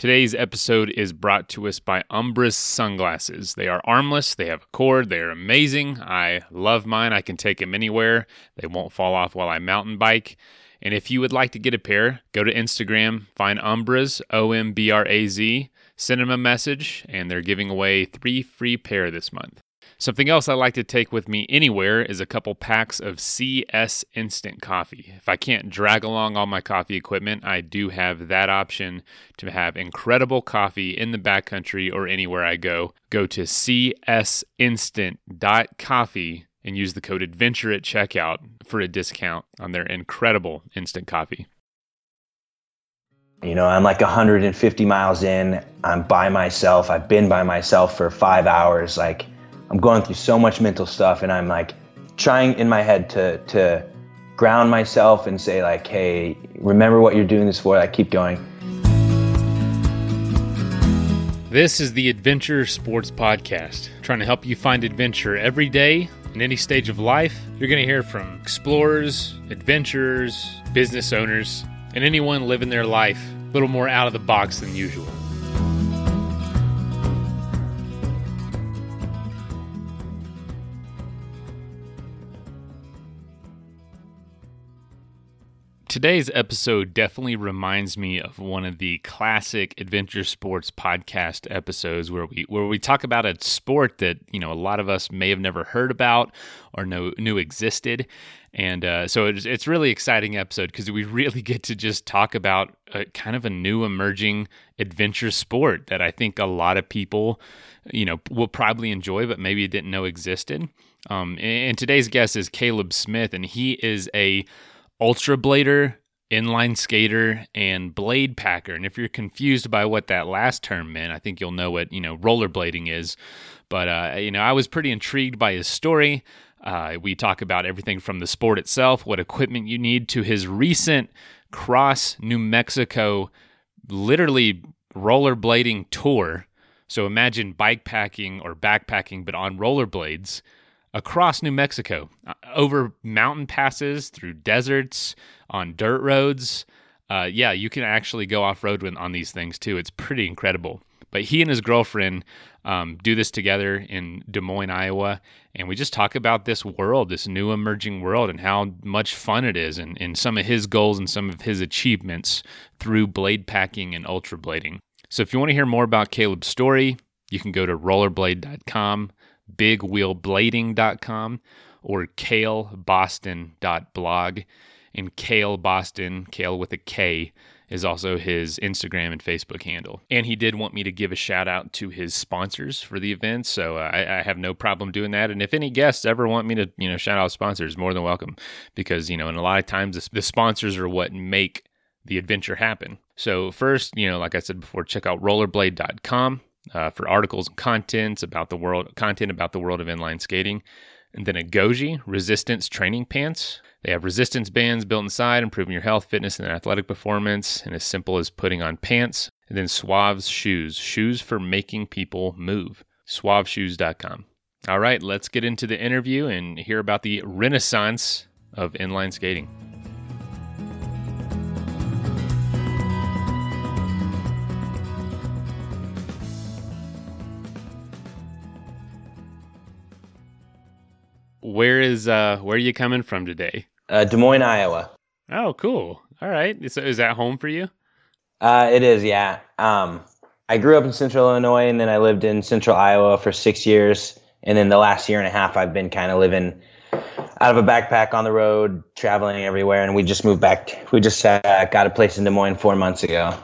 Today's episode is brought to us by Ombraz sunglasses. They are armless, they have a cord, they are amazing. I love mine. I can take them anywhere. They won't fall off while I mountain bike. And if you would like to get a pair, go to Instagram, find Ombraz, O M B R A Z, send them a message, and they're giving away three free pair this month. Something else I like to take with me anywhere is a couple packs of CS instant coffee. If I can't drag along all my coffee equipment, I do have that option to have incredible coffee in the backcountry or anywhere I go. Go to csinstant.coffee and use the code adventure at checkout for a discount on their incredible instant coffee. You know, I'm like 150 miles in. I'm by myself. I've been by myself for five hours. Like, I'm going through so much mental stuff and I'm like trying in my head to to ground myself and say like, hey, remember what you're doing this for. Like keep going. This is the Adventure Sports Podcast, trying to help you find adventure every day in any stage of life. You're going to hear from explorers, adventurers, business owners, and anyone living their life a little more out of the box than usual. Today's episode definitely reminds me of one of the classic adventure sports podcast episodes where we where we talk about a sport that you know a lot of us may have never heard about or know, knew existed, and uh, so it's it's really exciting episode because we really get to just talk about a, kind of a new emerging adventure sport that I think a lot of people you know will probably enjoy, but maybe didn't know existed. Um, and today's guest is Caleb Smith, and he is a ultra blader, inline skater, and blade packer. And if you're confused by what that last term meant, I think you'll know what you know rollerblading is. But uh, you know, I was pretty intrigued by his story. Uh, we talk about everything from the sport itself, what equipment you need, to his recent cross New Mexico, literally rollerblading tour. So imagine bike packing or backpacking, but on rollerblades across New Mexico, uh, over mountain passes, through deserts, on dirt roads. Uh, yeah, you can actually go off road on these things too. It's pretty incredible. But he and his girlfriend um, do this together in Des Moines, Iowa, and we just talk about this world, this new emerging world, and how much fun it is, and, and some of his goals and some of his achievements through blade packing and ultra blading. So if you want to hear more about Caleb's story, you can go to rollerblade.com bigwheelblading.com or kaleboston.blog. And Kale Boston, Kale with a K, is also his Instagram and Facebook handle. And he did want me to give a shout out to his sponsors for the event, so uh, I, I, have no problem doing that. And if any guests ever want me to, you know, shout out sponsors, more than welcome, because you know, and a lot of times the, the sponsors are what make the adventure happen. So first, you know, like I said before, check out rollerblade.com uh, for articles and contents about the world, content about the world of inline skating. And then a Goji resistance training pants. They have resistance bands built inside, improving your health, fitness, and athletic performance, and as simple as putting on pants. And then Suave's shoes, shoes for making people move. Suaveshoes.com. All right, let's get into the interview and hear about the renaissance of inline skating. Where is uh where are you coming from today? Uh, Des Moines, Iowa. Oh, cool. All right. So is that home for you? Uh, it is. Yeah. Um, I grew up in Central Illinois, and then I lived in Central Iowa for six years, and then the last year and a half, I've been kind of living out of a backpack on the road, traveling everywhere, and we just moved back. We just uh, got a place in Des Moines four months ago.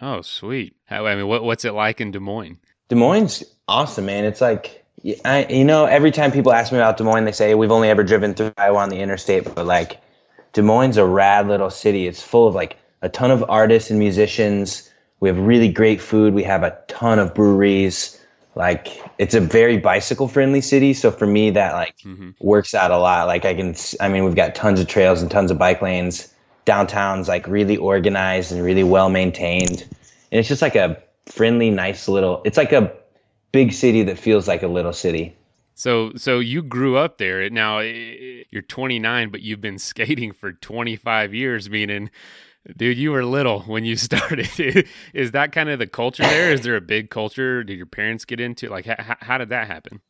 Oh, sweet. How, I mean, what, what's it like in Des Moines? Des Moines, awesome, man. It's like I, you know, every time people ask me about Des Moines, they say we've only ever driven through Iowa on the interstate, but like Des Moines is a rad little city. It's full of like a ton of artists and musicians. We have really great food. We have a ton of breweries. Like it's a very bicycle friendly city. So for me, that like mm-hmm. works out a lot. Like I can, I mean, we've got tons of trails and tons of bike lanes. Downtown's like really organized and really well maintained. And it's just like a friendly, nice little, it's like a big city that feels like a little city. So, so you grew up there. Now you're 29, but you've been skating for 25 years. Meaning, Dude, you were little when you started. Is that kind of the culture there? Is there a big culture? Did your parents get into like how, how did that happen?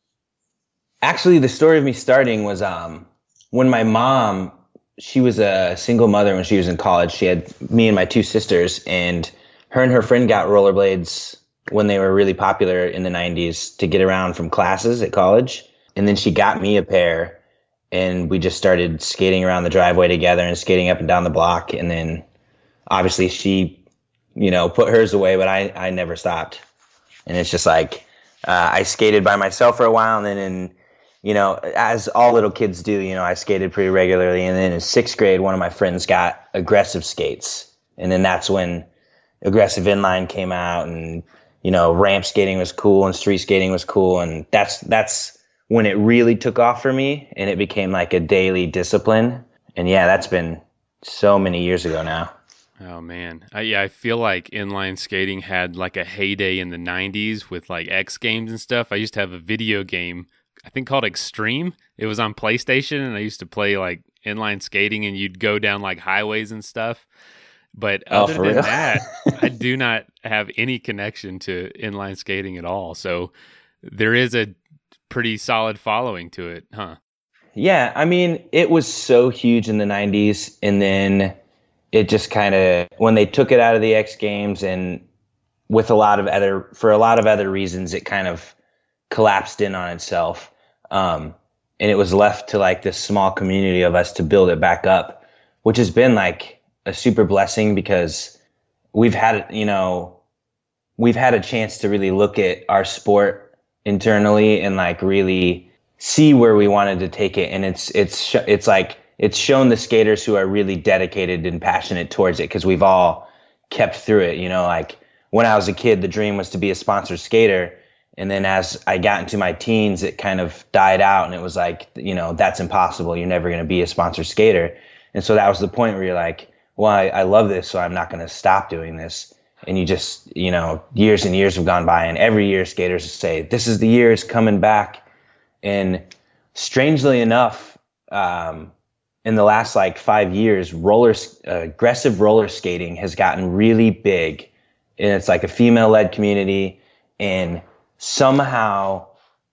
Actually, the story of me starting was um, when my mom, she was a single mother when she was in college. She had me and my two sisters, and her and her friend got rollerblades when they were really popular in the 90s to get around from classes at college. And then she got me a pair, and we just started skating around the driveway together and skating up and down the block. And then obviously she, you know, put hers away, but I, I never stopped. And it's just like, uh, I skated by myself for a while. And then in, you know, as all little kids do, you know, I skated pretty regularly. And then in sixth grade, one of my friends got aggressive skates. And then that's when aggressive inline came out and, you know, ramp skating was cool and street skating was cool. And that's, that's when it really took off for me and it became like a daily discipline. And yeah, that's been so many years ago now. Oh man, I, yeah, I feel like inline skating had like a heyday in the '90s with like X Games and stuff. I used to have a video game, I think called Extreme. It was on PlayStation, and I used to play like inline skating, and you'd go down like highways and stuff. But oh, other than real? that, I do not have any connection to inline skating at all. So there is a pretty solid following to it, huh? Yeah, I mean, it was so huge in the '90s, and then it just kind of when they took it out of the X Games and with a lot of other for a lot of other reasons, it kind of collapsed in on itself. Um, and it was left to like this small community of us to build it back up, which has been like a super blessing because we've had, you know, we've had a chance to really look at our sport internally and like really see where we wanted to take it. And it's, it's, it's like, it's shown the skaters who are really dedicated and passionate towards it because we've all kept through it. You know, like when I was a kid, the dream was to be a sponsored skater. And then as I got into my teens, it kind of died out and it was like, you know, that's impossible. You're never going to be a sponsored skater. And so that was the point where you're like, well, I, I love this, so I'm not going to stop doing this. And you just, you know, years and years have gone by, and every year skaters say, this is the year it's coming back. And strangely enough, um, in the last like five years, roller uh, aggressive roller skating has gotten really big, and it's like a female-led community, and somehow,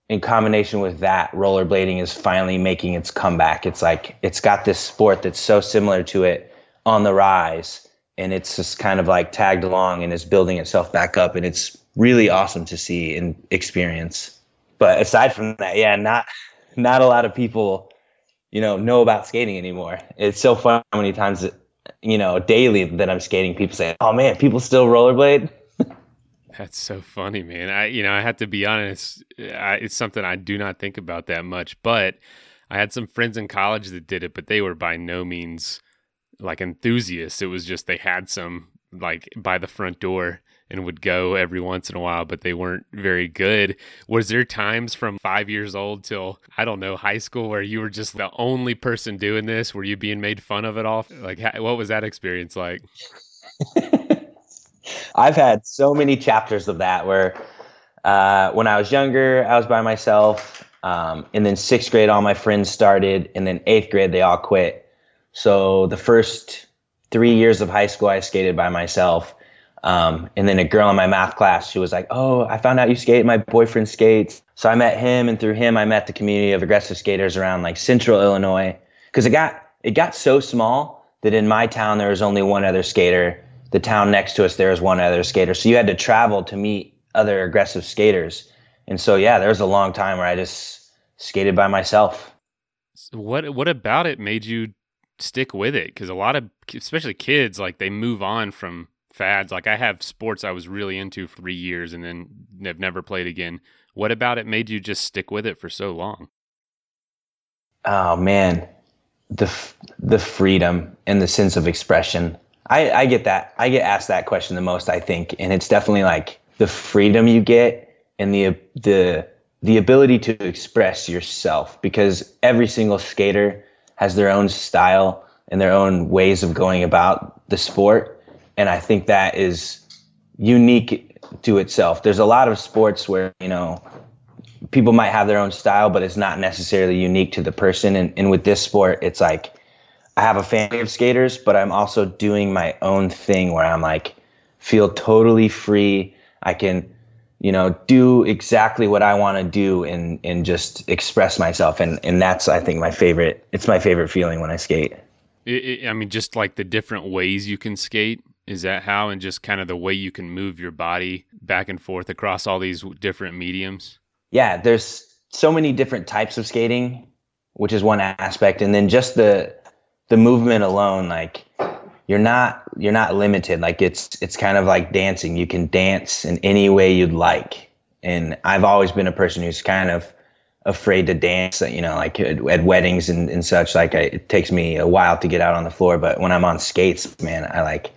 in combination with that, rollerblading is finally making its comeback. It's like it's got this sport that's so similar to it on the rise, and it's just kind of like tagged along and is building itself back up, and it's really awesome to see and experience. But aside from that, yeah, not not a lot of people you know, know about skating anymore. It's so fun how many times, you know, daily that I'm skating, people say, "Oh man, people still rollerblade." That's so funny, man. I, you know, I have to be honest. I, it's something I do not think about that much. But I had some friends in college that did it, but they were by no means like enthusiasts. It was just they had some like by the front door and would go every once in a while, but they weren't very good. Was there times from five years old till, I don't know, high school where you were just the only person doing this? Were you being made fun of at all? Like, what was that experience like? I've had so many chapters of that where uh, when I was younger, I was by myself. Um, and then sixth grade, all my friends started. And then eighth grade, they all quit. So the first three years of high school, I skated by myself. Um, and then a girl in my math class, she was like, "Oh, I found out you skate. My boyfriend skates." So I met him, and through him, I met the community of aggressive skaters around like Central Illinois. Because it got it got so small that in my town there was only one other skater. The town next to us there was one other skater. So you had to travel to meet other aggressive skaters. And so yeah, there was a long time where I just skated by myself. What what about it made you stick with it? Because a lot of especially kids like they move on from fads. Like I have sports I was really into for three years and then have never played again. What about it made you just stick with it for so long? Oh man, the the freedom and the sense of expression. I, I get that. I get asked that question the most. I think, and it's definitely like the freedom you get and the the the ability to express yourself because every single skater has their own style and their own ways of going about the sport and I think that is unique to itself. There's a lot of sports where you know people might have their own style, but it's not necessarily unique to the person. And, and with this sport, it's like I have a family of skaters, but I'm also doing my own thing where I'm like feel totally free. I can, you know, do exactly what I want to do and and just express myself. And and that's I think my favorite. It's my favorite feeling when I skate. It, it, I mean, just like the different ways you can skate. Is that how? And just kind of the way you can move your body back and forth across all these different mediums. Yeah, there's so many different types of skating, which is one aspect, and then just the the movement alone, like you're not you're not limited. Like it's it's kind of like dancing. You can dance in any way you'd like. And I've always been a person who's kind of afraid to dance. You know, like at, at weddings and, and such. Like I, it takes me a while to get out on the floor, but when I'm on skates, man, I like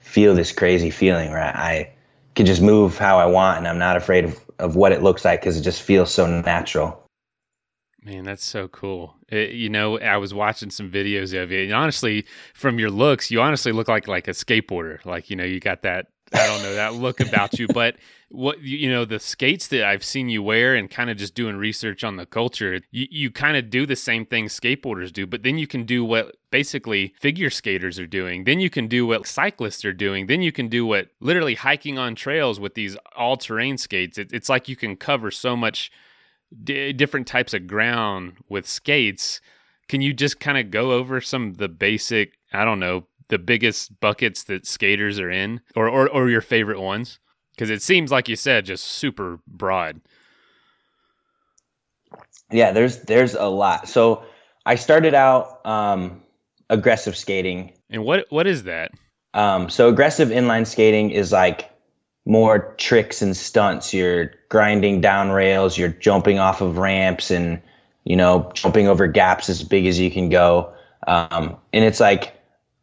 feel this crazy feeling where I, I can just move how I want, and I'm not afraid of, of what it looks like because it just feels so natural. Man, that's so cool. It, you know, I was watching some videos of you, and honestly, from your looks, you honestly look like like a skateboarder. Like you know, you got that I don't know that look about you, but what you know the skates that I've seen you wear and kind of just doing research on the culture, you, you kind of do the same thing skateboarders do, but then you can do what basically figure skaters are doing. Then you can do what cyclists are doing. Then you can do what literally hiking on trails with these all-terrain skates. It, it's like you can cover so much d- different types of ground with skates. Can you just kind of go over some of the basic, I don't know, the biggest buckets that skaters are in, or or, or your favorite ones? Because it seems like you said, just super broad. Yeah, there's there's a lot. So I started out um, aggressive skating. And what what is that? Um, so aggressive inline skating is like more tricks and stunts. You're grinding down rails, you're jumping off of ramps and, you know, jumping over gaps as big as you can go. Um, and it's like,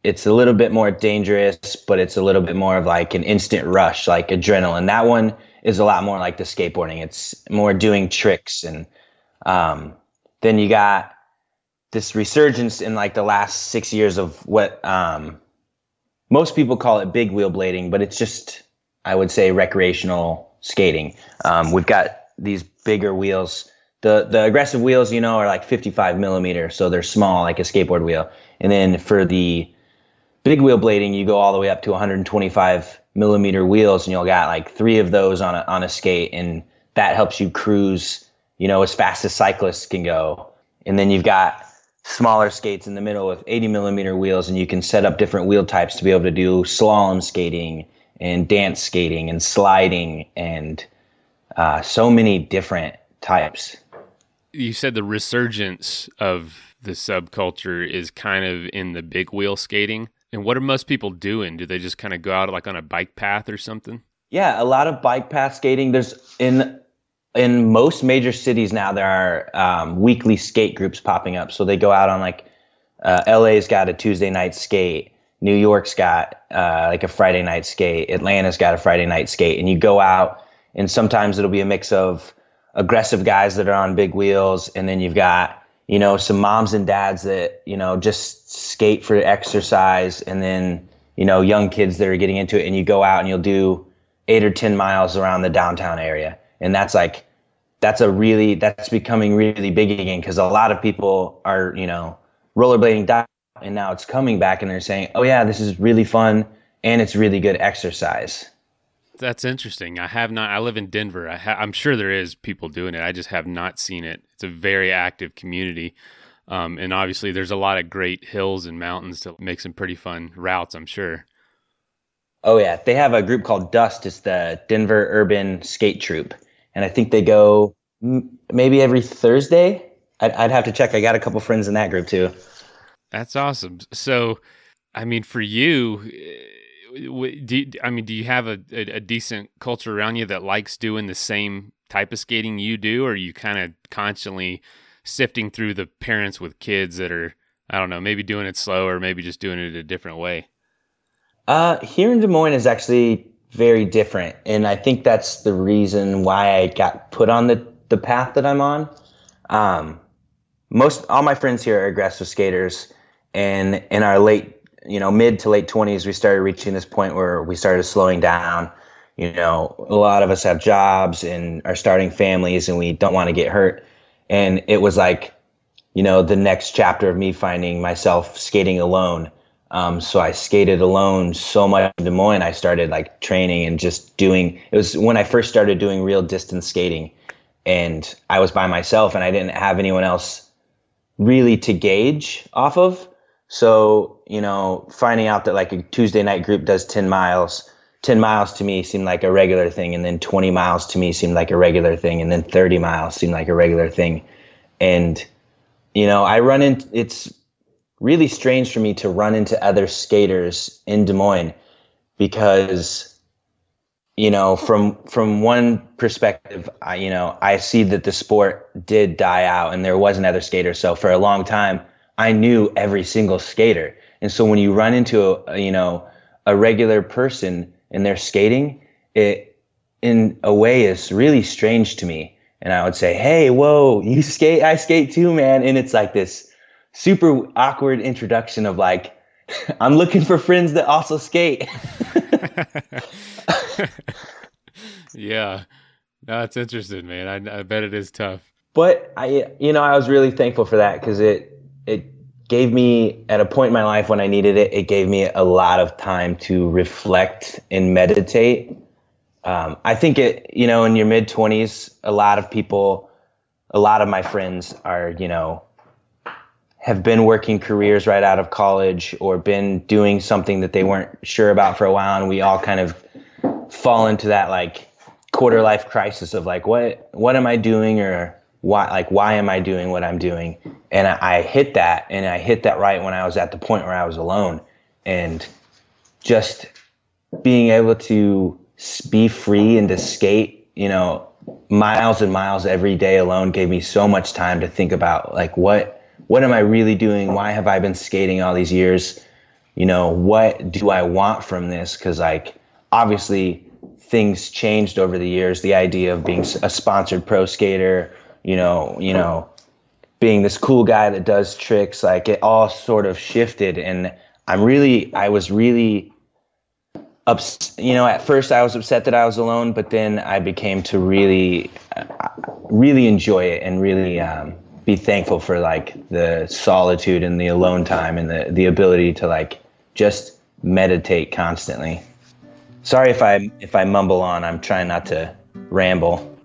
it's a little bit more dangerous, but it's a little bit more of like an instant rush, like adrenaline. That one is a lot more like the skateboarding. It's more doing tricks. And um, then you got this resurgence in like the last six years of what um, most people call it big wheel blading, but it's just I would say recreational skating. Um, we've got these bigger wheels. The the aggressive wheels, you know, are like 55 millimeter, so they're small, like a skateboard wheel. And then for the big wheel blading, you go all the way up to 125 millimeter wheels, and you'll got like three of those on a on a skate, and that helps you cruise, you know, as fast as cyclists can go. And then you've got smaller skates in the middle with 80 millimeter wheels, and you can set up different wheel types to be able to do slalom skating and dance skating and sliding and uh, so many different types. You said the resurgence of the subculture is kind of in the big wheel skating. And what are most people doing? Do they just kind of go out like on a bike path or something? Yeah, a lot of bike path skating. There's in in most major cities now there are um, weekly skate groups popping up. So they go out on like uh, LA's got a Tuesday night skate. New York's got uh, like a Friday night skate. Atlanta's got a Friday night skate, and you go out, and sometimes it'll be a mix of aggressive guys that are on big wheels, and then you've got you know some moms and dads that you know just skate for exercise, and then you know young kids that are getting into it, and you go out and you'll do eight or ten miles around the downtown area, and that's like that's a really that's becoming really big again. Because a lot of people are you know rollerblading and now it's coming back and they're saying, "Oh yeah, this is really fun and it's really good exercise." That's interesting. I have not. I live in Denver. I am sure there is people doing it. I just have not seen it. It's a very active community, um, and obviously there's a lot of great hills and mountains to make some pretty fun routes. I'm sure. Oh yeah, they have a group called Dust. It's the Denver Urban Skate Troop, and I think they go maybe every Thursday. I'd, I'd have to check. I got a couple friends in that group too. That's awesome. So, I mean, for you, eh, do I mean, do you have a, a, decent culture around you that likes doing the same type of skating you do, or you kind of constantly sifting through the parents with kids that are, I don't know, maybe doing it slow or maybe just doing it a different way? Uh, here in Des Moines is actually very different, and I think that's the reason why I got put on the the path that I'm on. Um, most all my friends here are aggressive skaters and in our late you know mid to late 20s we started reaching this point where we started slowing down you know a lot of us have jobs and are starting families and we don't want to get hurt and it was like you know, the next chapter of me finding myself skating alone. Um, so I skated alone so much in Des Moines. I started like training and just doing. It was when I first started doing real distance skating, and I was by myself and I didn't have anyone else really to gauge off of. So you know, finding out that like a Tuesday night group does ten miles. 10 miles to me seemed like a regular thing and then 20 miles to me seemed like a regular thing and then 30 miles seemed like a regular thing and you know i run into it's really strange for me to run into other skaters in Des Moines because you know from from one perspective I you know I see that the sport did die out and there was another skater so for a long time I knew every single skater and so when you run into a, you know a regular person and they're skating it in a way is really strange to me and I would say hey whoa you skate I skate too man and it's like this super awkward introduction of like, I'm looking for friends that also skate. yeah, that's interesting, man. I, I bet it is tough. But I, you know, I was really thankful for that because it it gave me at a point in my life when I needed it. It gave me a lot of time to reflect and meditate. Um, I think it, you know, in your mid twenties, a lot of people, a lot of my friends are, you know, have been working careers right out of college or been doing something that they weren't sure about for a while and we all kind of fall into that like quarter life crisis of like what what am I doing or why like why am I doing what I'm doing and I, I hit that and I hit that right when I was at the point where I was alone and just being able to be free and to skate you know miles and miles every day alone gave me so much time to think about like what what am I really doing? Why have I been skating all these years? You know, what do I want from this? Because like obviously things changed over the years. The idea of being a sponsored pro skater, you know, you know, being this cool guy that does tricks, like it all sort of shifted. And I'm really, I was really ups, you know, at first I was upset that I was alone, but then I became to really, uh, really enjoy it and really, um, be thankful for like the solitude and the alone time and the the ability to like just meditate constantly. Sorry if I if I mumble on. I'm trying not to ramble.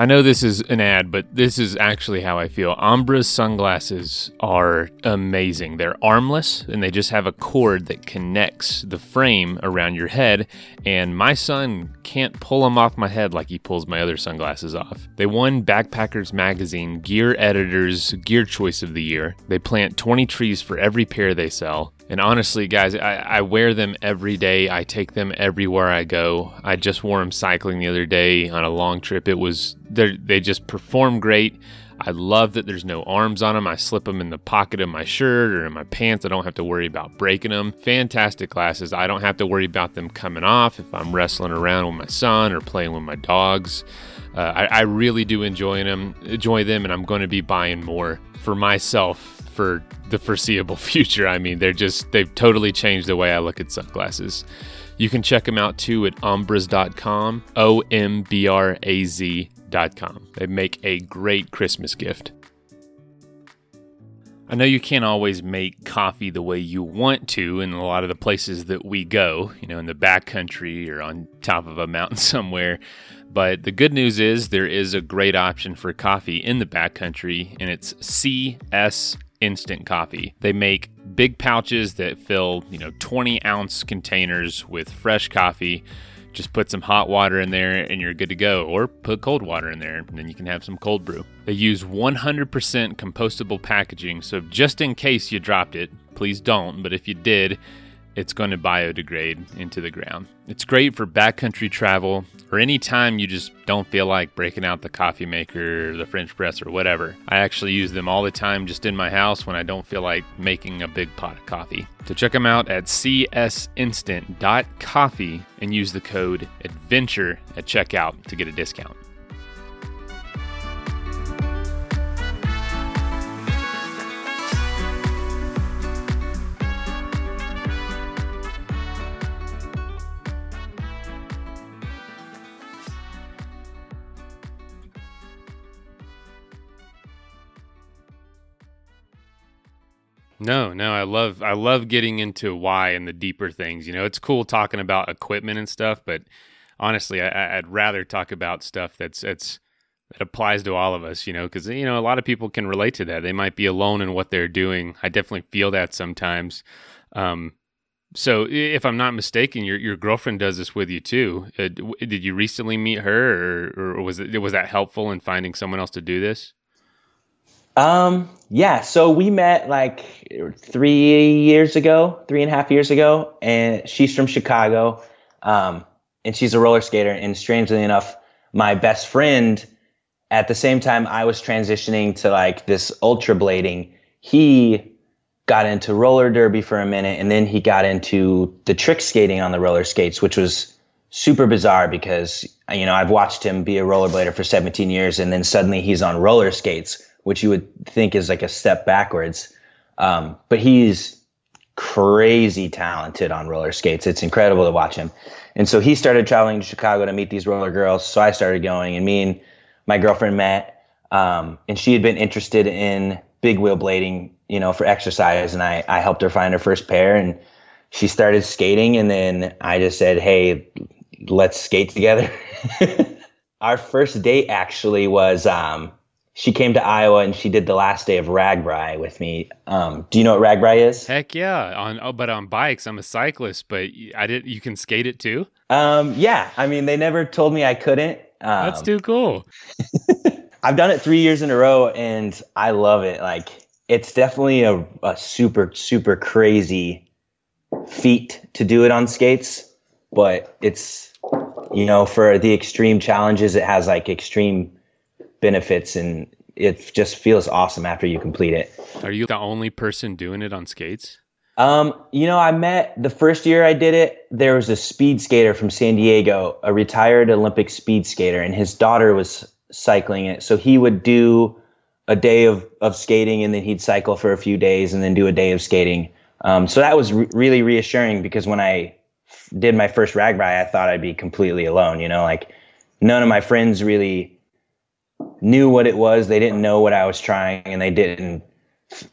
I know this is an ad, but this is actually how I feel. Ombraz sunglasses are amazing. They're armless and they just have a cord that connects the frame around your head. And my son can't pull them off my head like he pulls my other sunglasses off. They won Backpackers Magazine Gear Editor's Gear Choice of the Year. They plant 20 trees for every pair they sell. And honestly, guys, I, I, wear them every day. I take them everywhere I go. I just wore them cycling the other day on a long trip. It was they just perform great. I love that there's no arms on them. I slip them in the pocket of my shirt or in my pants. I don't have to worry about breaking them. Fantastic glasses. I don't have to worry about them coming off if I'm wrestling around with my son or playing with my dogs. Uh, I, I really do enjoy them, enjoy them, and I'm going to be buying more for myself for the foreseeable future. I mean, they're just, they've totally changed the way I look at sunglasses. You can check them out too at ombraz.com, O M B R A Z.com. They make a great Christmas gift. I know you can't always make coffee the way you want to in a lot of the places that we go, you know, in the backcountry or on top of a mountain somewhere. But the good news is there is a great option for coffee in the backcountry, and it's CS instant coffee. They make big pouches that fill, you know, 20 ounce containers with fresh coffee. Just put some hot water in there and you're good to go, or put cold water in there and then you can have some cold brew. They use 100% compostable packaging, so just in case you dropped it, please don't, but if you did, it's going to biodegrade into the ground. It's great for backcountry travel or any time you just don't feel like breaking out the coffee maker, or the French press, or whatever. I actually use them all the time just in my house when I don't feel like making a big pot of coffee. So check them out at csinstant.coffee and use the code ADVENTURE at checkout to get a discount. No, no, I love I love getting into why and the deeper things. You know, it's cool talking about equipment and stuff, but honestly, I, would rather talk about stuff that's that's that applies to all of us. You know, because you know a lot of people can relate to that. They might be alone in what they're doing. I definitely feel that sometimes. Um, so, if I'm not mistaken, your your girlfriend does this with you too. Uh, did you recently meet her, or, or was it was that helpful in finding someone else to do this? Um, yeah. So we met like three years ago, three and a half years ago, and she's from Chicago. Um, and she's a roller skater. And strangely enough, my best friend at the same time I was transitioning to like this ultra blading, he got into roller derby for a minute and then he got into the trick skating on the roller skates, which was super bizarre because you know I've watched him be a rollerblader for 17 years and then suddenly he's on roller skates which you would think is like a step backwards. Um, but he's crazy talented on roller skates. It's incredible to watch him. And so he started traveling to Chicago to meet these roller girls. So I started going, and me and my girlfriend met. Um, and she had been interested in big wheel blading, you know, for exercise. And I, I helped her find her first pair. And she started skating. And then I just said, hey, let's skate together. Our first date actually was um, she came to Iowa and she did the last day of RAGBRAI with me. Um, do you know what RAGBRAI is? Heck yeah! On oh, but on bikes, I'm a cyclist, but I did. You can skate it too. Um, yeah, I mean, they never told me I couldn't. Um, That's too cool. I've done it three years in a row, and I love it. Like, it's definitely a, a super super crazy feat to do it on skates, but it's you know for the extreme challenges, it has like extreme benefits and it just feels awesome after you complete it. Are you the only person doing it on skates? Um, you know, I met the first year I did it, there was a speed skater from San Diego, a retired Olympic speed skater, and his daughter was cycling it. So he would do a day of, of skating and then he'd cycle for a few days and then do a day of skating. Um, so that was re- really reassuring because when I f- did my first RAGBRAI, I thought I'd be completely alone, you know, like none of my friends really knew what it was. They didn't know what I was trying, and they didn't.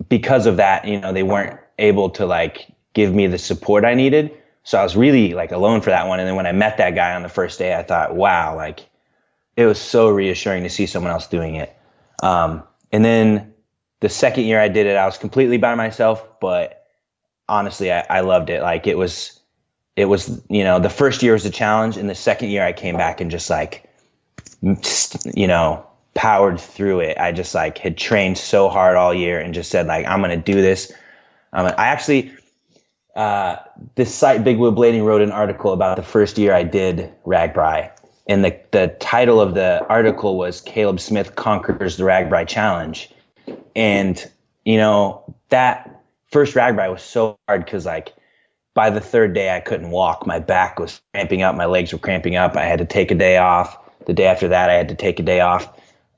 Because of that, you know, they weren't able to like give me the support I needed. So I was really like alone for that one. And then when I met that guy on the first day, I thought, wow, like it was so reassuring to see someone else doing it. Um, and then the second year I did it, I was completely by myself, but honestly, I, I loved it. Like it was, it was, you know, the first year was a challenge. And the second year I came back and just like, you know, powered through it. I just like had trained so hard all year and just said like I'm gonna do this. Um, I actually uh, this site Big Wheel Blading wrote an article about the first year I did RAGBRAI, and the the title of the article was Caleb Smith conquers the RAGBRAI challenge, and you know that first RAGBRAI was so hard because like by the third day I couldn't walk. My back was cramping up, my legs were cramping up. I had to take a day off. The day after that, I had to take a day off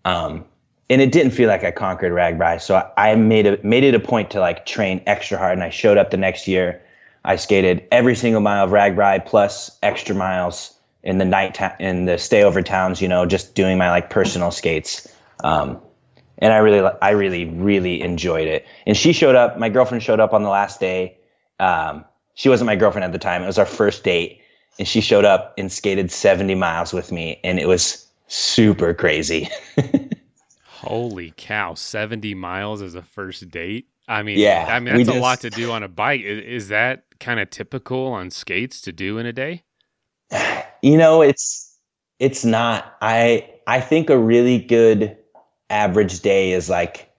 um, and it didn't feel like I conquered RAGBRAI. So I, I made it made it a point to like train extra hard. And I showed up the next year. I skated every single mile of RAGBRAI plus extra miles in the night ta- in the stayover towns. You know, just doing my like personal skates. Um, and I really, I really, really enjoyed it. And she showed up. My girlfriend showed up on the last day. Um, she wasn't my girlfriend at the time. It was our first date, and she showed up and skated 70 miles with me, and it was super crazy. Holy cow, 70 miles as a first date? I mean, yeah, I mean that's just, a lot to do on a bike. Is, is that kind of typical on skates to do in a day? You know, it's it's not. I I think a really good average day is like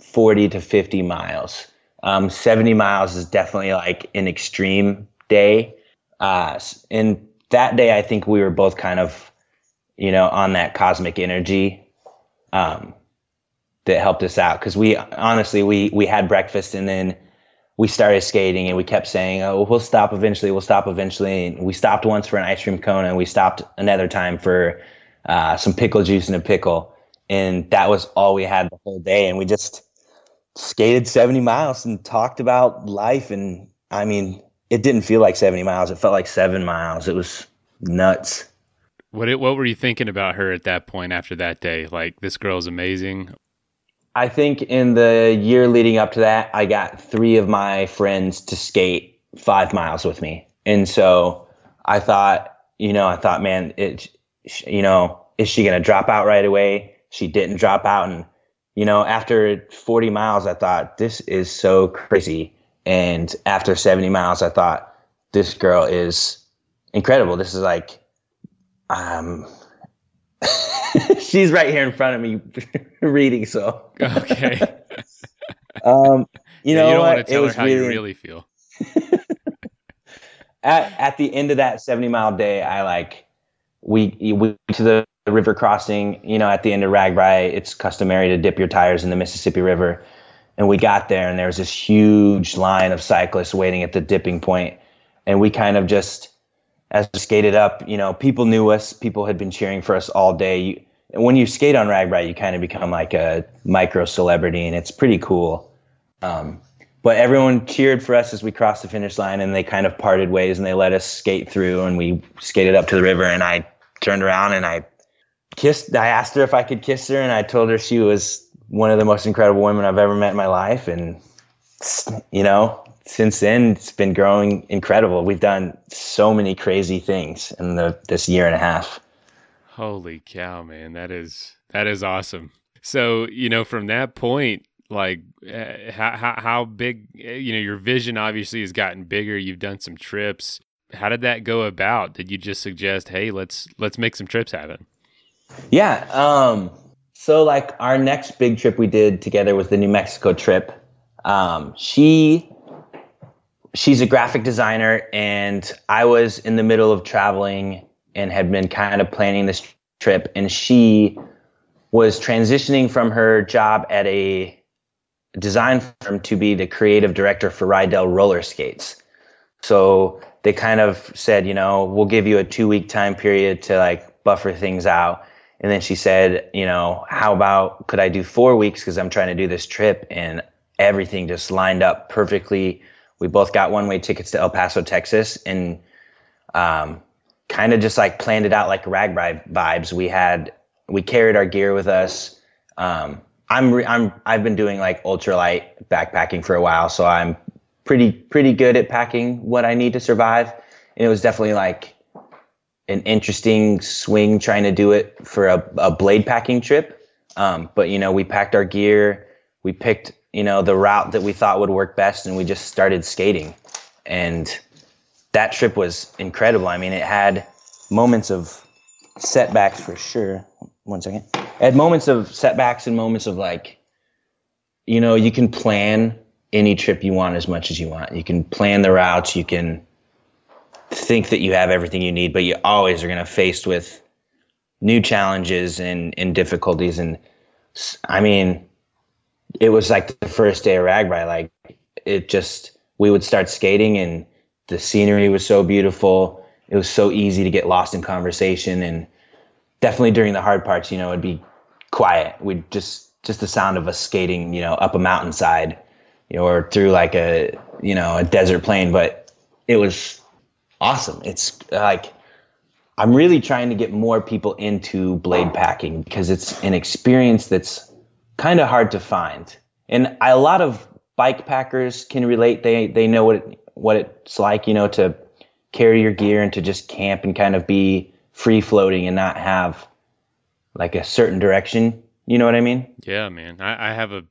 40 to 50 miles. Um, 70 miles is definitely like an extreme day. Uh, and that day, I think we were both kind of you know, on that cosmic energy um, that helped us out. Because we honestly, we we had breakfast and then we started skating and we kept saying, "Oh, we'll stop eventually. We'll stop eventually." And we stopped once for an ice cream cone and we stopped another time for uh, some pickle juice and a pickle. And that was all we had the whole day. And we just skated 70 miles and talked about life. And I mean, it didn't feel like 70 miles. It felt like seven miles. It was nuts. What what were you thinking about her at that point after that day? Like this girl's amazing. I think in the year leading up to that, I got three of my friends to skate five miles with me. And so I thought, you know, I thought, man, it, you know, is she going to drop out right away? She didn't drop out. And, you know, after 40 miles, I thought, this is so crazy. And after 70 miles, I thought, this girl is incredible. This is like, um, she's right here in front of me reading. So, okay. um, you Yeah, know you don't what? want to tell it her was how really, you really feel. at at the end of that 70 mile day, I like we we went to the river crossing. You know, at the end of RAGBRAI, it's customary to dip your tires in the Mississippi River, and we got there, and there was this huge line of cyclists waiting at the dipping point, and we kind of just as we skated up, you know, people knew us. People had been cheering for us all day. You, when you skate on RAGBRAI, you kind of become like a micro celebrity, and it's pretty cool. Um, but everyone cheered for us as we crossed the finish line, and they kind of parted ways, and they let us skate through, and we skated up to the river, and I turned around and I kissed. I asked her if I could kiss her, and I told her she was one of the most incredible women I've ever met in my life, and you know, since then it's been growing incredible. We've done so many crazy things in the this year and a half. Holy cow, man. That is that is awesome. So, you know, from that point, like uh, how, how how big uh, you know, your vision obviously has gotten bigger. You've done some trips. How did that go about? Did you just suggest, "Hey, let's let's make some trips happen?" Yeah. Um, so like our next big trip we did together was the New Mexico trip. Um, she she's a graphic designer and I was in the middle of traveling and had been kind of planning this trip and she was transitioning from her job at a design firm to be the creative director for Riedell roller skates. So they kind of said, you know, we'll give you a two week time period to like buffer things out. And then she said, you know, how about could I do four weeks because I'm trying to do this trip and everything just lined up perfectly. We both got one way tickets to El Paso, Texas, and um, kind of just like planned it out like RAGBRAI vibes. We had we carried our gear with us. Um, I'm re- I'm I've been doing like ultralight backpacking for a while, so I'm pretty pretty good at packing what I need to survive. And it was definitely like an interesting swing trying to do it for a, a blade packing trip. Um, but you know, we packed our gear, we picked you know the route that we thought would work best, and we just started skating. And that trip was incredible. I mean, it had moments of setbacks for sure. One second. It had moments of setbacks and moments of like, you know, you can plan any trip you want as much as you want. You can plan the routes. You can think that you have everything you need, but you always are going to faced with new challenges and, and difficulties. And I mean, it was like the first day of RAGBRAI. Like it just, we would start skating and the scenery was so beautiful. It was so easy to get lost in conversation and definitely during the hard parts, you know, it'd be quiet. We'd just, just the sound of us skating, you know, up a mountainside, you know, or through like a, you know, a desert plain, but it was awesome. It's like, I'm really trying to get more people into blade packing because it's an experience that's kind of hard to find. And a lot of bike packers can relate. They they know what it, what it's like, you know, to carry your gear and to just camp and kind of be free floating and not have like a certain direction. You know what I mean? Yeah, man. I, I have a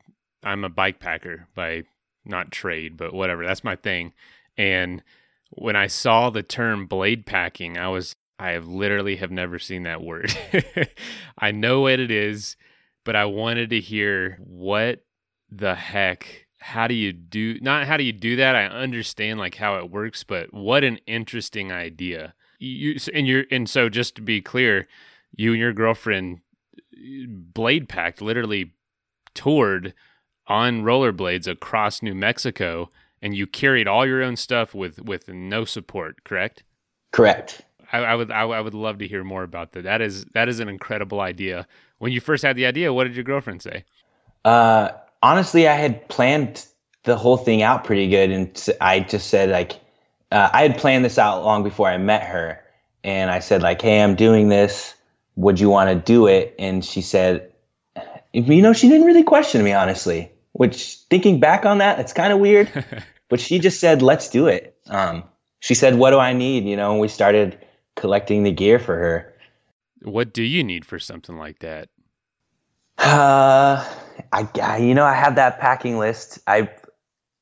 I'm a bike packer by not trade, but whatever. That's my thing. And when I saw the term blade packing, I was I have literally have never seen that word. I know what it is, but I wanted to hear what the heck how do you do not how do you do that? I understand like how it works, but what an interesting idea. You and you're and so just to be clear, you and your girlfriend blade packed literally toured on rollerblades across New Mexico and you carried all your own stuff with with no support, correct? Correct. I, I would I, I would love to hear more about that. That is that is an incredible idea. When you first had the idea, what did your girlfriend say? Uh, honestly, I had planned the whole thing out pretty good, and I just said like, uh, I had planned this out long before I met her, and I said like, hey, I'm doing this. Would you want to do it? And she said, you know, she didn't really question me, honestly, which thinking back on that, it's kind of weird. but she just said, let's do it. Um, she said, what do I need? You know, and we started collecting the gear for her. What do you need for something like that? Uh, I, I, you know, I have that packing list. I,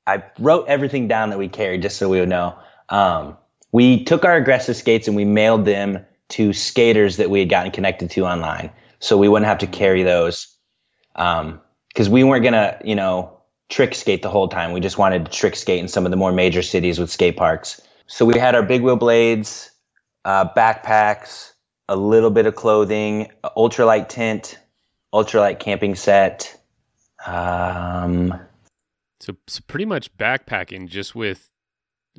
I wrote everything down that we carried just so we would know. Um, we took our aggressive skates and we mailed them to skaters that we had gotten connected to online, so we wouldn't have to carry those. Um, because we weren't gonna, you know, trick skate the whole time. We just wanted to trick skate in some of the more major cities with skate parks. So we had our big wheel blades, uh, backpacks, a little bit of clothing, ultralight tent, ultralight camping set. Um, so, so pretty much backpacking just with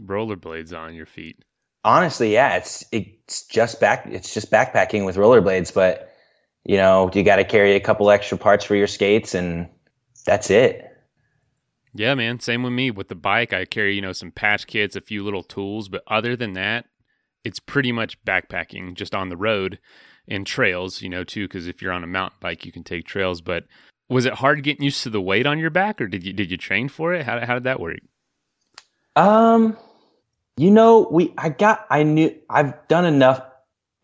rollerblades on your feet. Honestly, yeah, it's it's just back it's just backpacking with rollerblades, but you know, you got to carry a couple extra parts for your skates and that's it. Yeah, man, same with me with the bike. I carry, you know, some patch kits, a few little tools, but other than that, it's pretty much backpacking just on the road and trails, you know, too cuz if you're on a mountain bike, you can take trails, but was it hard getting used to the weight on your back or did you did you train for it? How how did that work? Um, you know, we I got I knew I've done enough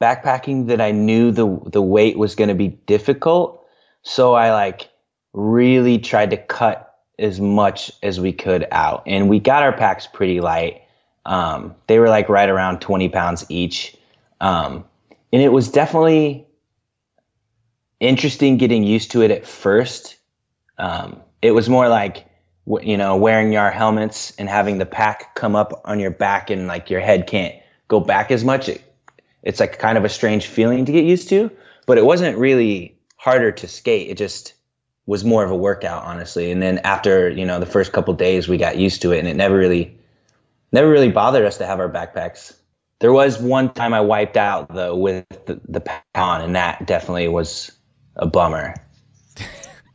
backpacking that I knew the the weight was going to be difficult, so I like really tried to cut as much as we could out, and we got our packs pretty light. Um, they were like right around twenty pounds each, um, and it was definitely interesting getting used to it at first. Um, it was more like you know, wearing your helmets and having the pack come up on your back and like your head can't go back as much. It, it's like kind of a strange feeling to get used to, but it wasn't really harder to skate. It just was more of a workout, honestly. And then after, you know, the first couple days we got used to it and it never really, never really bothered us to have our backpacks. There was one time I wiped out though with the, the pack on and that definitely was a bummer.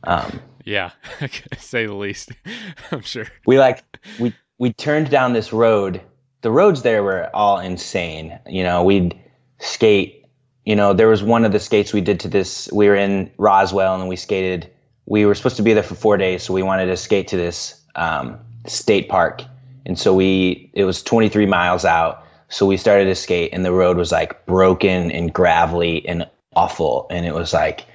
Um, yeah, say the least. I'm sure. We like we we turned down this road. The roads there were all insane. You know, we'd skate. You know, there was one of the skates we did to this. We were in Roswell and we skated. We were supposed to be there for four days, so we wanted to skate to this um, state park. And so we, it was 23 miles out. So we started to skate, and the road was like broken and gravelly and awful. And it was like,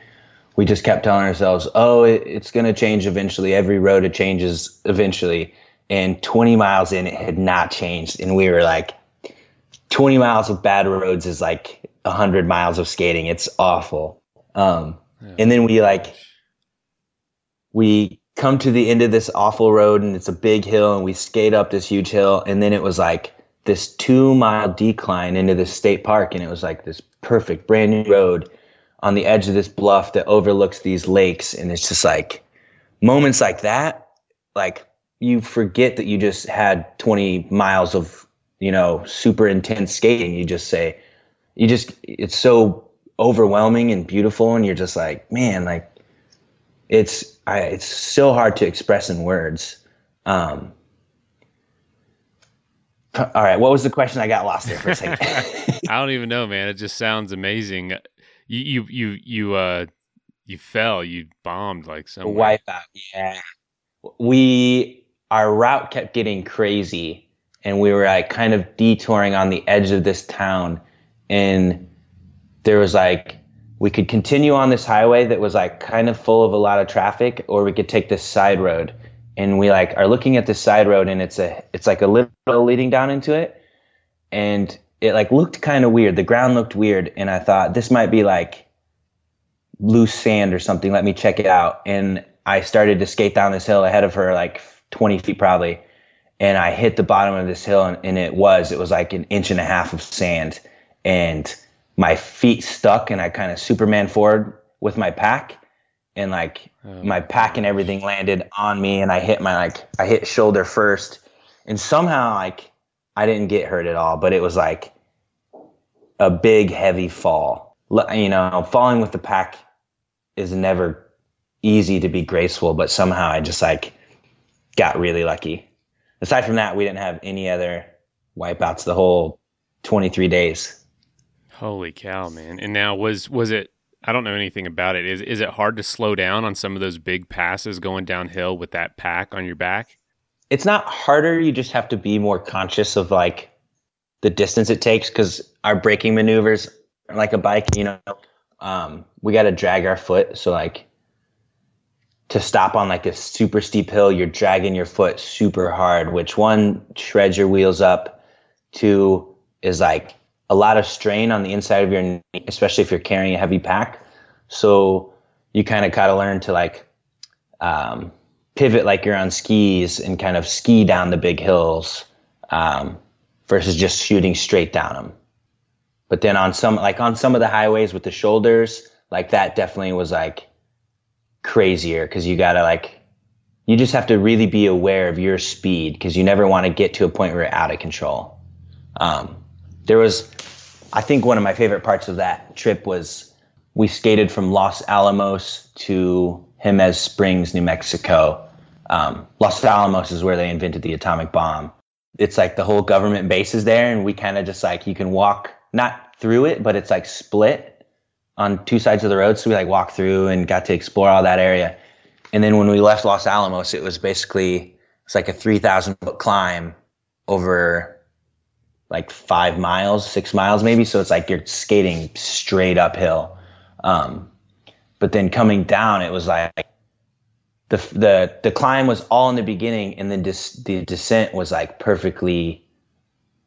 we just kept telling ourselves, oh, it, it's going to change eventually. Every road it changes eventually. And 20 miles in, it had not changed. And we were like, 20 miles of bad roads is like 100 miles of skating. It's awful. Um, yeah. And then we like, we come to the end of this awful road and it's a big hill and we skate up this huge hill. And then it was like this two mile decline into the state park. And it was like this perfect brand new road on the edge of this bluff that overlooks these lakes and it's just like moments like that like you forget that you just had 20 miles of you know super intense skating you just say you just it's so overwhelming and beautiful and you're just like man like it's I, it's so hard to express in words. Um all right what was the question? I got lost there for a second. I don't even know man. It just sounds amazing. You you you you uh you fell, you bombed like some wipe out. Yeah, we our route kept getting crazy, and we were like kind of detouring on the edge of this town, and there was like we could continue on this highway that was like kind of full of a lot of traffic, or we could take this side road. And we like are looking at this side road, and it's a it's like a little leading down into it, and it like looked kind of weird. The ground looked weird, and I thought this might be like loose sand or something. Let me check it out. And I started to skate down this hill ahead of her, like 20 feet probably. And I hit the bottom of this hill, and, and it was it was like an inch and a half of sand, and my feet stuck, and I kind of Superman forward with my pack, and like oh, my pack and everything landed on me, and I hit my like I hit shoulder first, and somehow like I didn't get hurt at all, but it was like a big, heavy fall. You know, falling with the pack is never easy to be graceful, but somehow I just like got really lucky. Aside from that, we didn't have any other wipeouts the whole 23 days. Holy cow, man. And now was was it I don't know anything about it. Is is it hard to slow down on some of those big passes going downhill with that pack on your back? It's not harder. You just have to be more conscious of like the distance it takes because our braking maneuvers are like a bike. You know, um, we got to drag our foot. So like to stop on like a super steep hill, you're dragging your foot super hard. Which one shreds your wheels up. Two is like a lot of strain on the inside of your knee, especially if you're carrying a heavy pack. So you kind of got to learn to like um, pivot like you're on skis and kind of ski down the big hills um, versus just shooting straight down them. But then on some like on some of the highways with the shoulders, like that definitely was like crazier because you gotta like you just have to really be aware of your speed because you never want to get to a point where you're out of control. Um, there was, I think one of my favorite parts of that trip was we skated from Los Alamos to Jemez Springs, New Mexico. Um, Los Alamos is where they invented the atomic bomb. It's like the whole government base is there, and we kind of just like you can walk not through it, but it's like split on two sides of the road. So we like walked through and got to explore all that area. And then when we left Los Alamos, it was basically it's like a three thousand foot climb over like five miles, six miles maybe. So it's like you're skating straight uphill. Um, but then coming down, it was like the the the climb was all in the beginning, and then dis, the descent was like perfectly,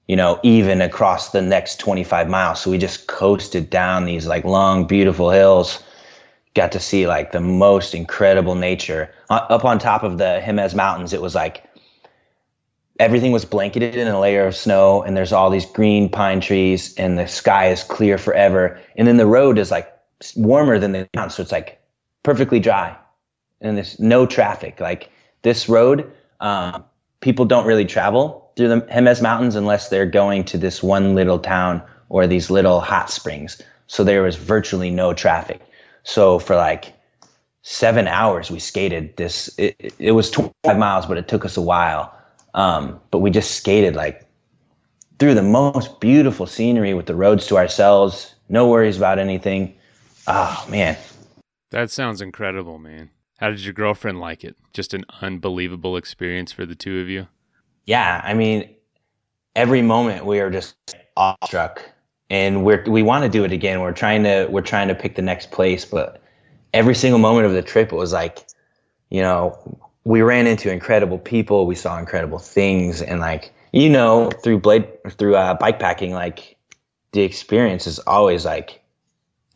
you know, even across the next 25 miles. So we just coasted down these like long, beautiful hills. Got to see like the most incredible nature uh, up on top of the Jemez Mountains. It was like everything was blanketed in a layer of snow and there's all these green pine trees and the sky is clear forever. And then the road is like warmer than the mountain so it's like perfectly dry. And there's no traffic. Like this road um, people don't really travel through the Jemez Mountains unless they're going to this one little town or these little hot springs. So there was virtually no traffic. So for like seven hours we skated this it, it was 25 miles but it took us a while um, but we just skated like through the most beautiful scenery with the roads to ourselves, no worries about anything. Oh man. That sounds incredible, man. How did your girlfriend like it? Just an unbelievable experience for the two of you. Yeah, I mean, every moment we are just awestruck, and we're we want to do it again. We're trying to we're trying to pick the next place, but every single moment of the trip, it was like, you know, we ran into incredible people. We saw incredible things, and like you know, through blade through uh, bike packing, like the experience is always like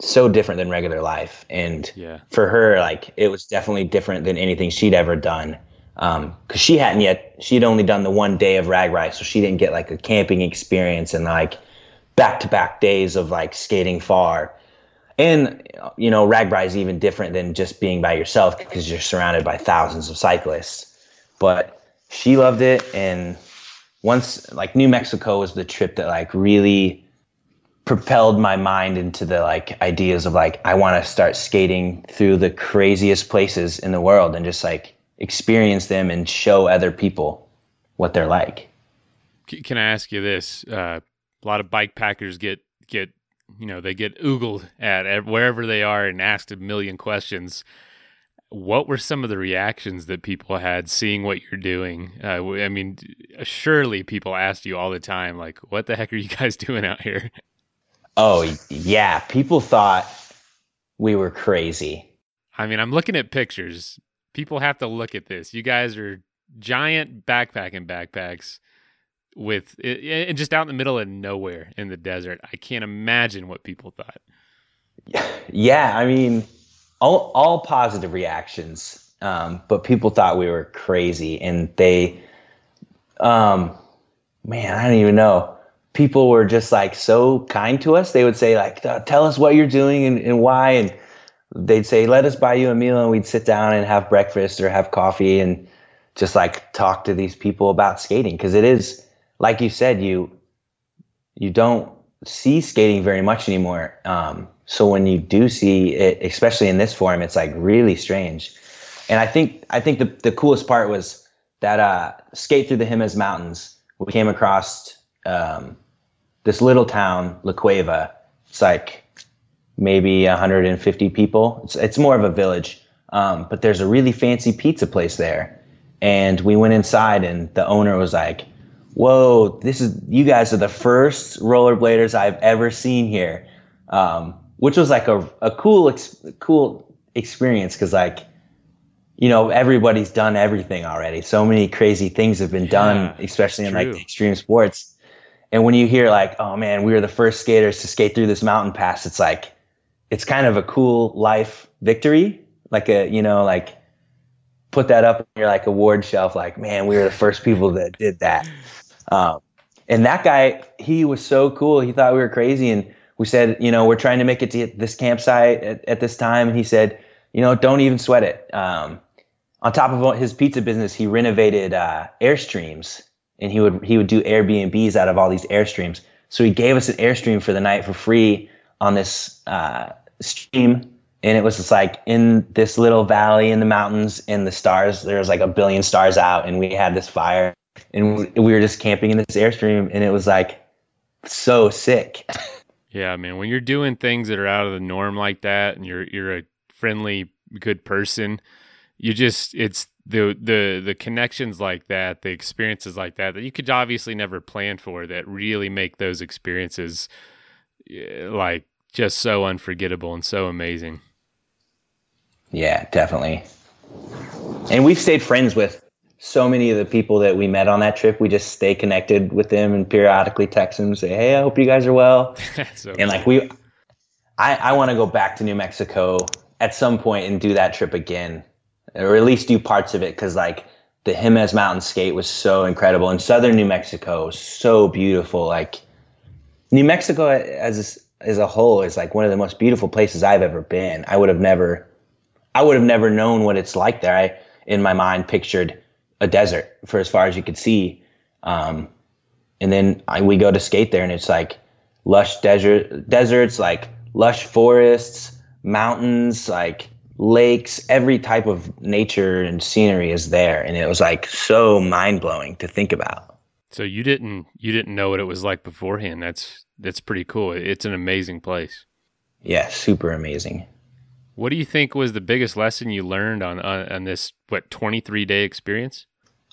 so different than regular life. And yeah. for her, like it was definitely different than anything she'd ever done. Um, cause she hadn't yet, she'd only done the one day of RAGBRAI. So she didn't get like a camping experience and like back to back days of like skating far and you know RAGBRAI is even different than just being by yourself because you're surrounded by thousands of cyclists. But she loved it. And once like new mexico was the trip that like really propelled my mind into the like ideas of like i want to start skating through the craziest places in the world and just like experience them and show other people what they're like. Can i ask you this? Uh, a lot of bike packers get get you know they get oogled at wherever they are and asked a million questions. What were some of the reactions that people had seeing what you're doing? Uh, i mean surely people asked you all the time like what the heck are you guys doing out here? Oh yeah people thought we were crazy. I mean i'm looking at pictures. People have to look at this. You guys are giant backpacking backpacks with it, just out in the middle of nowhere in the desert. I can't imagine what people thought. Yeah, I mean, all all positive reactions, um, but people thought we were crazy, and they, um, man, I don't even know. People were just like so kind to us. They would say like, "Tell us what you're doing and, and why," and they'd say, "Let us buy you a meal," and we'd sit down and have breakfast or have coffee and just like talk to these people about skating because it is like you said, you you don't see skating very much anymore. Um, so when you do see it, especially in this form, it's like really strange. And I think I think the the coolest part was that uh, skate through the Jemez Mountains. We came across um, this little town, La Cueva. It's like maybe 150 people. It's it's more of a village, um, but there's a really fancy pizza place there, and we went inside, and the owner was like, "Whoa, this is you guys are the first rollerbladers I've ever seen here," um, which was like a a cool ex- cool experience because like you know everybody's done everything already. So many crazy things have been yeah, done especially in like extreme sports. And when you hear like oh man we were the first skaters to skate through this mountain pass it's like it's kind of a cool life victory. Like a you know like put that up on your like award shelf like man we were the first people that did that um, and that guy he was so cool he thought we were crazy and we said you know we're trying to make it to this campsite at, at this time and he said you know, don't even sweat it. Um, on top of his pizza business, he renovated uh, airstreams, and he would he would do Airbnbs out of all these airstreams. So he gave us an airstream for the night for free on this uh, stream, and it was just like in this little valley in the mountains, in the stars. There was like a billion stars out, and we had this fire, and we were just camping in this airstream, and it was like so sick. Yeah, man. When you're doing things that are out of the norm like that, and you're you're a friendly, good person. You just it's the the the connections like that, the experiences like that that you could obviously never plan for that really make those experiences eh, like just so unforgettable and so amazing. Yeah, definitely. And we've stayed friends with so many of the people that we met on that trip. We just stay connected with them and periodically text them, say, "Hey, I hope you guys are well." so and like we, I I want to go back to New Mexico at some point and do that trip again, or at least do parts of it because like the Jemez Mountain Skate was so incredible, and southern New Mexico so beautiful. Like New Mexico as as a whole is like one of the most beautiful places I've ever been. I would have never, I would have never known what it's like there. I in my mind pictured a desert for as far as you could see. Um, and then I, we go to skate there, and it's like lush desert deserts, like lush forests, mountains, like lakes, every type of nature and scenery is there. And it was like so mind blowing to think about. So you didn't you didn't know what it was like beforehand. That's that's pretty cool. It's an amazing place. Yeah, super amazing. What do you think was the biggest lesson you learned on on, on this what 23 day experience?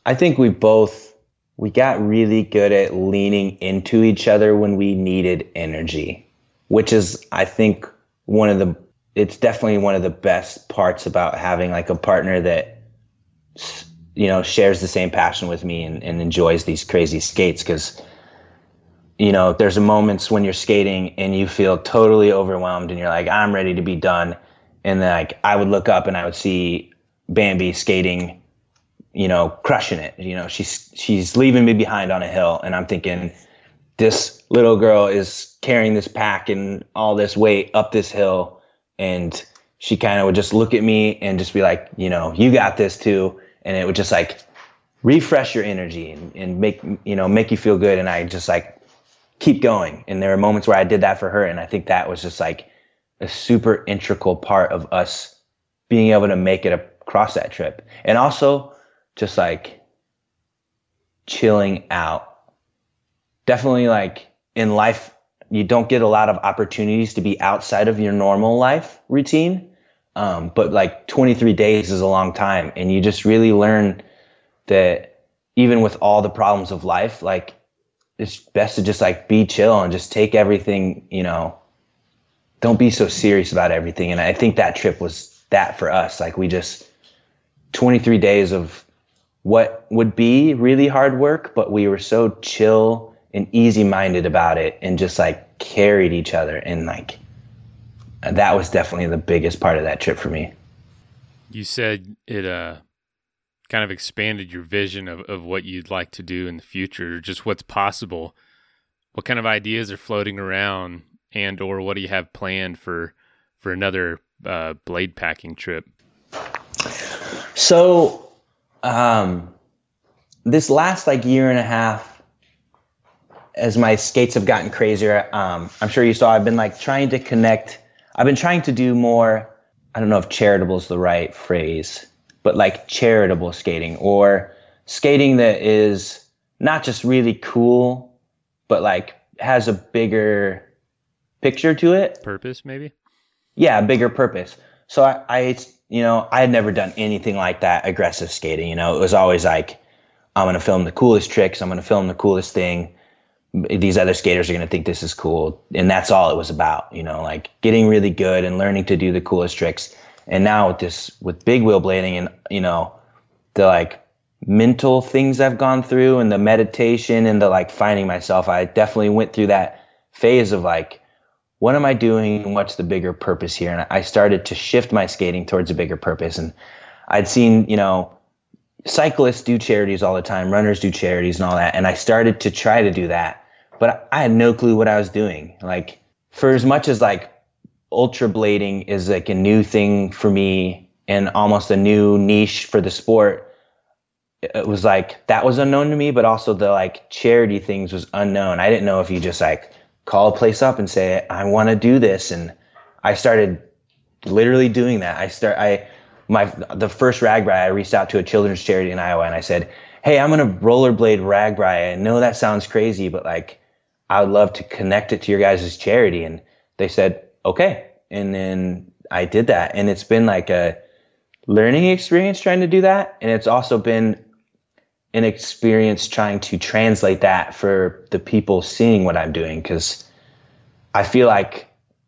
I think we both we got really good at leaning into each other when we needed energy, which is I think one of the it's definitely one of the best parts about having like a partner that you know shares the same passion with me and, and enjoys these crazy skates because you know there's moments when you're skating and you feel totally overwhelmed and you're like i'm ready to be done and then like i would look up and i would see bambi skating you know crushing it you know she's she's leaving me behind on a hill and i'm thinking this little girl is carrying this pack and all this weight up this hill and she kind of would just look at me and just be like, you know, you got this too. And it would just like refresh your energy and, and make, you know, make you feel good. And I just like keep going. And there are moments where I did that for her. And I think that was just like a super integral part of us being able to make it across that trip. And also just like chilling out. Definitely like in life, you don't get a lot of opportunities to be outside of your normal life routine. Um, but like 23 days is a long time, and you just really learn that even with all the problems of life, like it's best to just like be chill and just take everything, you know, don't be so serious about everything. And I think that trip was that for us. Like we just 23 days of what would be really hard work, but we were so chill and easy minded about it and just like carried each other and like that was definitely the biggest part of that trip for me. You said it uh kind of expanded your vision of, of what you'd like to do in the future, just what's possible. What kind of ideas are floating around and or what do you have planned for for another uh, blade packing trip? So um this last like year and a half as my skates have gotten crazier, um, I'm sure you saw I've been like trying to connect. I've been trying to do more. I don't know if charitable is the right phrase, but like charitable skating or skating that is not just really cool, but like has a bigger picture to it. Purpose, maybe. yeah, bigger purpose. So I, I, you know, I had never done anything like that aggressive skating. You know, it was always like, I'm gonna film the coolest tricks. I'm gonna film the coolest thing. These other skaters are gonna think this is cool, and that's all it was about. You know, like getting really good and learning to do the coolest tricks. And now with this, with big wheel blading, and you know, the like mental things I've gone through and the meditation and the like finding myself, I definitely went through that phase of like, what am I doing? What's the bigger purpose here? And I started to shift my skating towards a bigger purpose. And I'd seen, you know, cyclists do charities all the time, runners do charities and all that. And I started to try to do that, but I had no clue what I was doing. Like, for as much as like ultra blading is like a new thing for me and almost a new niche for the sport, it was like that was unknown to me, but also the like charity things was unknown. I didn't know if you just like call a place up and say, I want to do this. And I started literally doing that. I start, I, my, the first RAGBRAI, I reached out to a children's charity in Iowa and I said, Hey, I'm going to rollerblade RAGBRAI. I know that sounds crazy, but like, I would love to connect it to your guys' charity. And they said, okay. And then I did that. And it's been like a learning experience trying to do that. And it's also been an experience trying to translate that for the people seeing what I'm doing because I feel like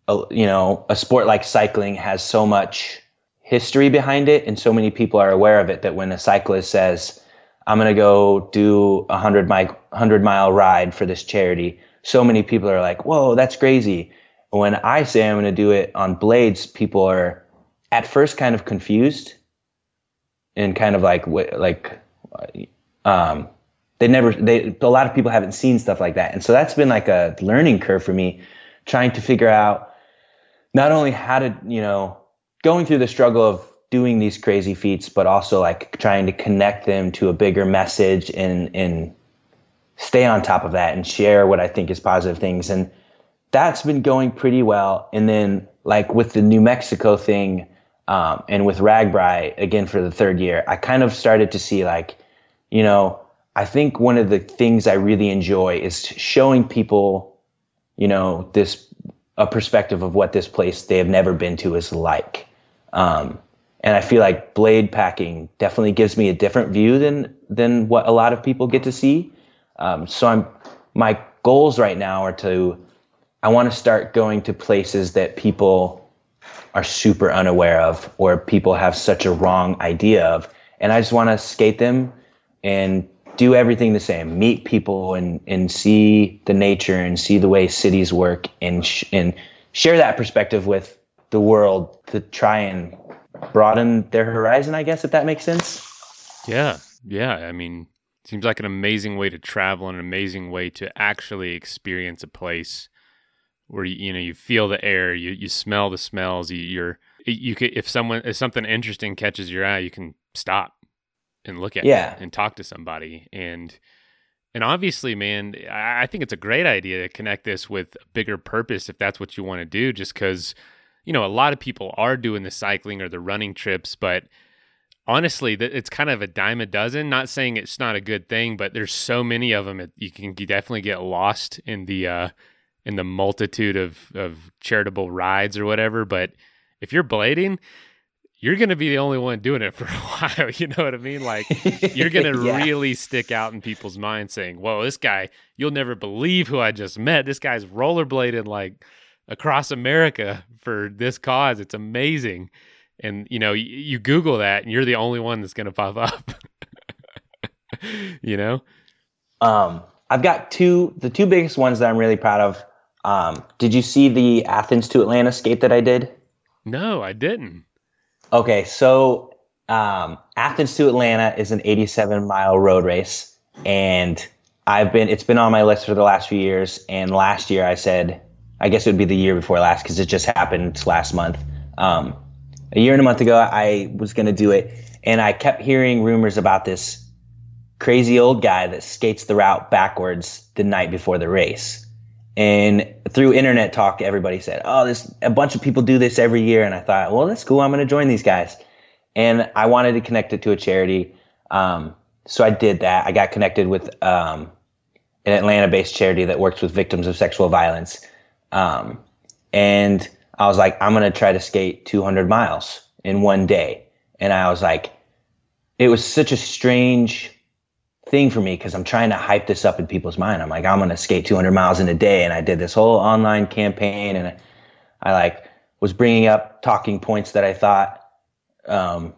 uh, you know a sport like cycling has so much history behind it and so many people are aware of it that when a cyclist says I'm going to go do a 100 mile 100 mile ride for this charity so many people are like whoa that's crazy. When I say I'm going to do it on blades people are at first kind of confused and kind of like like um, they never they a lot of people haven't seen stuff like that. And so that's been like a learning curve for me trying to figure out not only how to you know going through the struggle of doing these crazy feats but also like trying to connect them to a bigger message and and stay on top of that and share what i think is positive things. And that's been going pretty well. And then like with the new mexico thing um, and with RAGBRAI again for the third year i kind of started to see like you know, I think one of the things I really enjoy is showing people, you know, this a perspective of what this place they have never been to is like. Um, and I feel like blade packing definitely gives me a different view than than what a lot of people get to see. Um, so I'm my goals right now are to I want to start going to places that people are super unaware of or people have such a wrong idea of, and I just want to skate them and do everything the same. Meet people and and see the nature and see the way cities work and sh- and share that perspective with the world to try and broaden their horizon i guess if that makes sense. Yeah. Yeah. I mean seems like an amazing way to travel and an amazing way to actually experience a place where you, you know you feel the air you you smell the smells you, you're you could if someone if something interesting catches your eye you can stop and look at yeah. and talk to somebody. And and obviously man i think it's a great idea to connect this with a bigger purpose if that's what you want to do just because you know a lot of people are doing the cycling or the running trips but honestly it's kind of a dime a dozen. Not saying it's not a good thing but there's so many of them you can definitely get lost in the uh in the multitude of of charitable rides or whatever. But if you're blading you're going to be the only one doing it for a while. You know what I mean? Like, you're going to yeah. really stick out in people's minds saying, Whoa, this guy, you'll never believe who I just met. This guy's rollerblading like across America for this cause. It's amazing. And, you know, you, you Google that and you're the only one that's going to pop up. you know? Um, I've got two, the two biggest ones that I'm really proud of. Um, did you see the Athens to Atlanta skate that I did? No, I didn't. Okay, so um, Athens to Atlanta is an 87 mile road race, and I've been it's been on my list for the last few years. And last year I said, I guess it would be the year before last because it just happened last month. Um, a year and a month ago, I was going to do it, and I kept hearing rumors about this crazy old guy that skates the route backwards the night before the race. And through internet talk, everybody said, "Oh, this a bunch of people do this every year." And I thought, "Well, that's cool. I'm going to join these guys." And I wanted to connect it to a charity, um, so I did that. I got connected with um, an Atlanta-based charity that works with victims of sexual violence, um, and I was like, I'm going to try to skate 200 miles in one day. And I was like, it was such a strange thing for me because I'm trying to hype this up in people's mind. I'm like, I'm going to skate 200 miles in a day. And I did this whole online campaign and I, I like was bringing up talking points that I thought, um,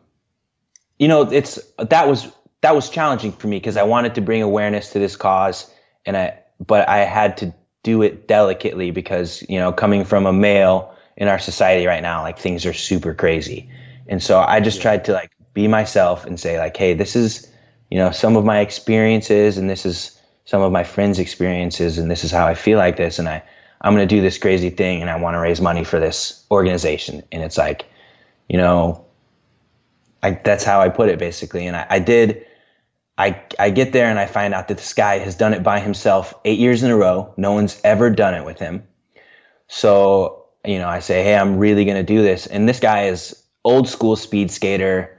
you know, it's, that was, that was challenging for me because I wanted to bring awareness to this cause and I, but I had to do it delicately because, you know, coming from a male in our society right now, like things are super crazy. And so I just yeah. tried to like be myself and say like, Hey, this is, you know, some of my experiences and this is some of my friends' experiences and this is how I feel like this. And I, I'm going to do this crazy thing and I want to raise money for this organization. And it's like, you know, I, that's how I put it basically. And I, I did, I, I get there and I find out that this guy has done it by himself eight years in a row. No one's ever done it with him. So, you know, I say, Hey, I'm really going to do this. And this guy is old school speed skater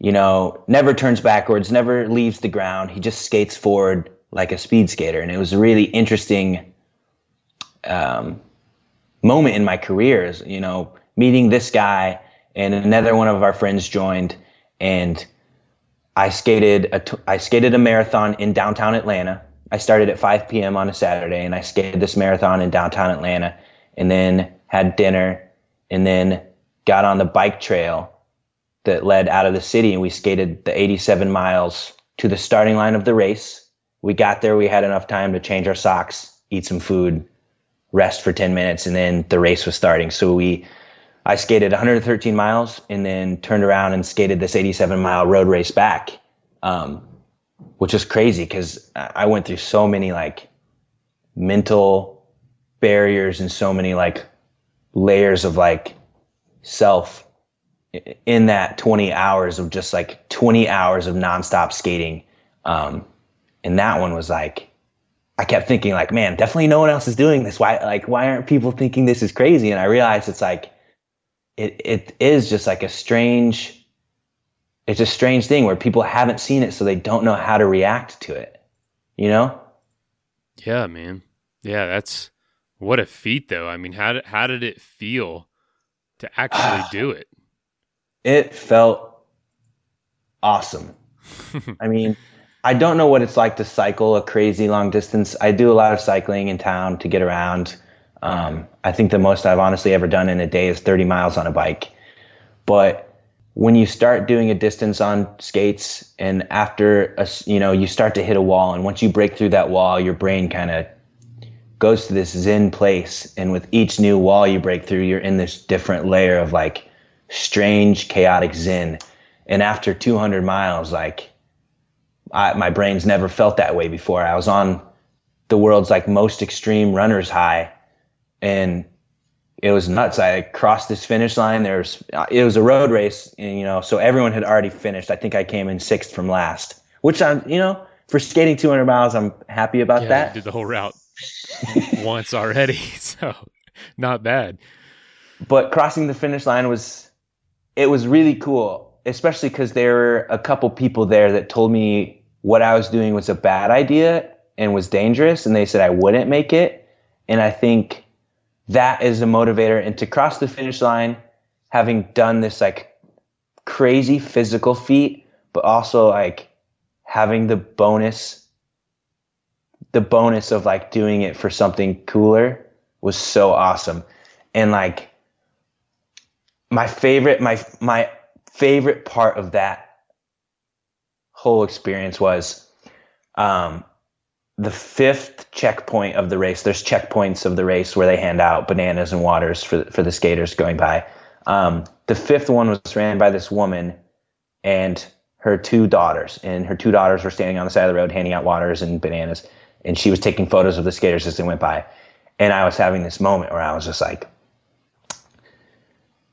you know, never turns backwards, never leaves the ground. He just skates forward like a speed skater. And it was a really interesting um, moment in my career, is, you know, meeting this guy and another one of our friends joined and I skated a t- I skated a marathon in downtown Atlanta. I started at 5 p.m. on a Saturday and I skated this marathon in downtown Atlanta and then had dinner and then got on the bike trail that led out of the city and we skated the 87 miles to the starting line of the race. We got there, we had enough time to change our socks, eat some food, rest for 10 minutes, and then the race was starting. So we, I skated 113 miles and then turned around and skated this 87 mile road race back, um, which was crazy because I went through so many like mental barriers and so many like layers of like self in that 20 hours of just like 20 hours of nonstop skating. Um, and that one was like, I kept thinking like, man, definitely no one else is doing this. Why, like, why aren't people thinking this is crazy? And I realized it's like, it, it is just like a strange, it's a strange thing where people haven't seen it. So they don't know how to react to it, you know? Yeah, man. Yeah. That's what a feat though. I mean, how did, how did it feel to actually do it? It felt awesome. I mean, I don't know what it's like to cycle a crazy long distance. I do a lot of cycling in town to get around. Um, I think the most I've honestly ever done in a day is 30 miles on a bike. But when you start doing a distance on skates and after a, you know you start to hit a wall and once you break through that wall your brain kind of goes to this zen place and with each new wall you break through you're in this different layer of like strange, chaotic zen. And after 200 miles, like I, my brain's never felt that way before. I was on the world's like most extreme runner's high, and it was nuts. I crossed this finish line. There's uh, it was a road race, and you know, so everyone had already finished. I think I came in sixth from last, which I'm, you know, for skating 200 miles, I'm happy about yeah, that. did the whole route once already, so not bad. But crossing the finish line was it was really cool, especially because there were a couple people there that told me what I was doing was a bad idea and was dangerous, and they said I wouldn't make it. And I think that is a motivator. And to cross the finish line, having done this like crazy physical feat, but also like having the bonus, the bonus of like doing it for something cooler was so awesome. And like my favorite my my favorite part of that whole experience was um, the fifth checkpoint of the race. There's checkpoints of the race where they hand out bananas and waters for for the skaters going by. Um, the fifth one was ran by this woman and her two daughters, and her two daughters were standing on the side of the road handing out waters and bananas, and she was taking photos of the skaters as they went by. And I was having this moment where I was just like,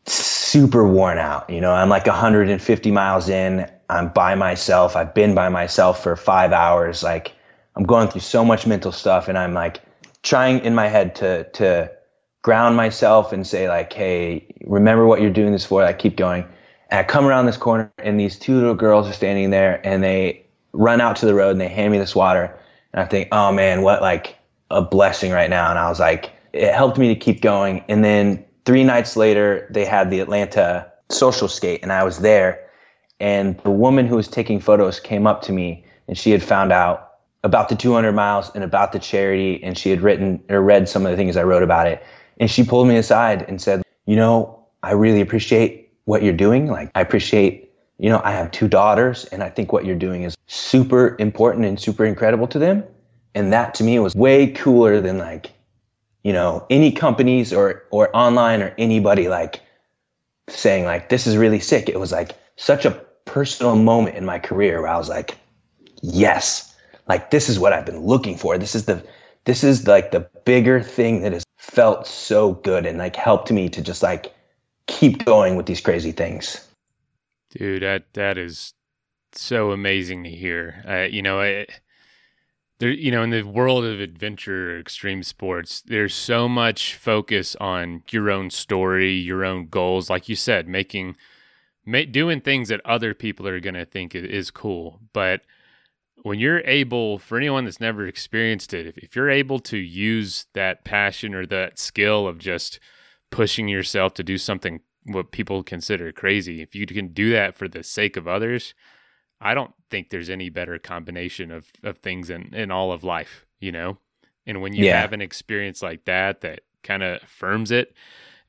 super worn out. You know, I'm like 150 miles in. I'm by myself. I've been by myself for five hours. Like I'm going through so much mental stuff, and I'm like trying in my head to to ground myself and say like, hey, remember what you're doing this for. I keep going. And I come around this corner, and these two little girls are standing there, and they run out to the road and they hand me this water, and I think, oh man, what like a blessing right now. And I was like, it helped me to keep going. And then three nights later, they had the Atlanta social skate, and I was there. And the woman who was taking photos came up to me, and she had found out about the 200 miles and about the charity, and she had written or read some of the things I wrote about it. And she pulled me aside and said, You know, I really appreciate what you're doing. Like, I appreciate, you know, I have two daughters, and I think what you're doing is super important and super incredible to them. And that to me was way cooler than like, you know, any companies or or online or anybody like saying like this is really sick. It was like such a personal moment in my career where I was like, yes, like this is what I've been looking for. This is the this is like the bigger thing that has felt so good and like helped me to just like keep going with these crazy things. Dude, that that is so amazing to hear. Uh, you know, I, there, you know, in the world of adventure, extreme sports, there's so much focus on your own story, your own goals. Like you said, making, ma- doing things that other people are gonna think is, is cool. But when you're able, for anyone that's never experienced it, if, if you're able to use that passion or that skill of just pushing yourself to do something what people consider crazy, if you can do that for the sake of others, I don't think there's any better combination of, of things in, in all of life, you know? And when you Yeah. have an experience like that that kind of affirms it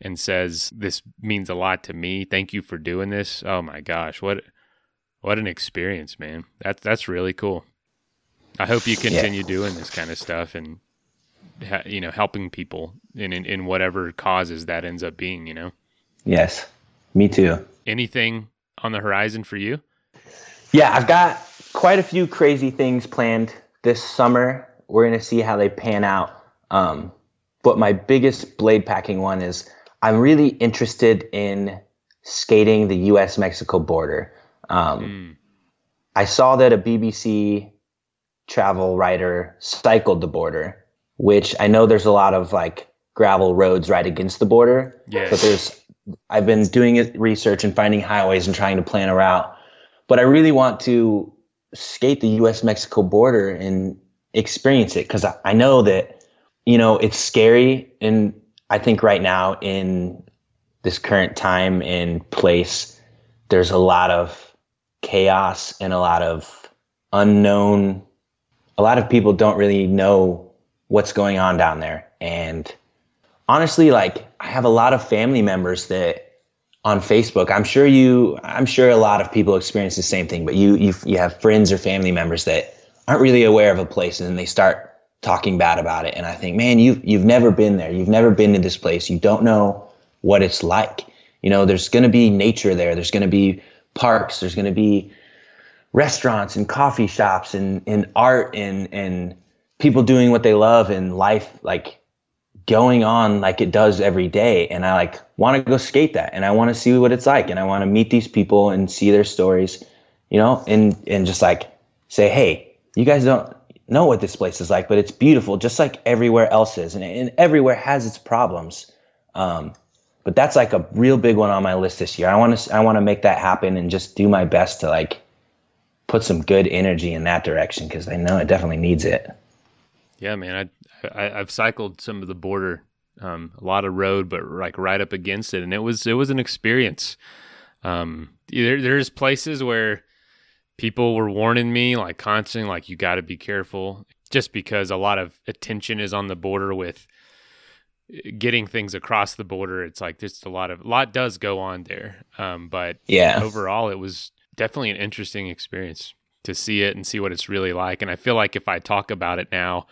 and says, This means a lot to me. Thank you for doing this. Oh my gosh, what what an experience, man. That's that's really cool. I hope you continue doing this kind of stuff and you know, helping people in, in in whatever causes that ends up being, you know. Yes, me too. Anything on the horizon for you? Yeah, I've got quite a few crazy things planned this summer. We're gonna see how they pan out. Um, but my biggest blade packing one is I'm really interested in skating the U.S. Mexico border. Um, Mm. I saw that a BBC travel writer cycled the border, which I know there's a lot of like gravel roads right against the border. Yes. But there's I've been doing research and finding highways and trying to plan a route. But I really want to skate the US Mexico border and experience it because I, know that, you know, it's scary. And I think right now in this current time and place, there's a lot of chaos and a lot of unknown. A lot of people don't really know what's going on down there. And honestly, like I have a lot of family members that on Facebook, I'm sure you, I'm sure a lot of people experience the same thing, but you, you, you have friends or family members that aren't really aware of a place and they start talking bad about it. And I think, man, you've, you've never been there. You've never been to this place. You don't know what it's like. You know, there's going to be nature there. There's going to be parks. There's going to be restaurants and coffee shops and, and art and, and people doing what they love and life like going on like it does every day. And I like want to go skate that and I want to see what it's like and I want to meet these people and see their stories, you know, and, and just like say, Hey, you guys don't know what this place is like, but it's beautiful, just like everywhere else is. And, and everywhere has its problems. Um, but that's like a real big one on my list this year. I want to, I want to make that happen and just do my best to like put some good energy in that direction. Cause I know it definitely needs it. Yeah, man. I, I I've cycled some of the border, um, a lot of road, but like right up against it, and it was it was an experience. Um, there there's places where people were warning me like constantly, like you got to be careful, just because a lot of attention is on the border with eh, getting things across the border. It's like just a lot of a lot does go on there. Um, but Yeah. overall, it was definitely an interesting experience to see it and see what it's really like. And I feel like if I talk about it now,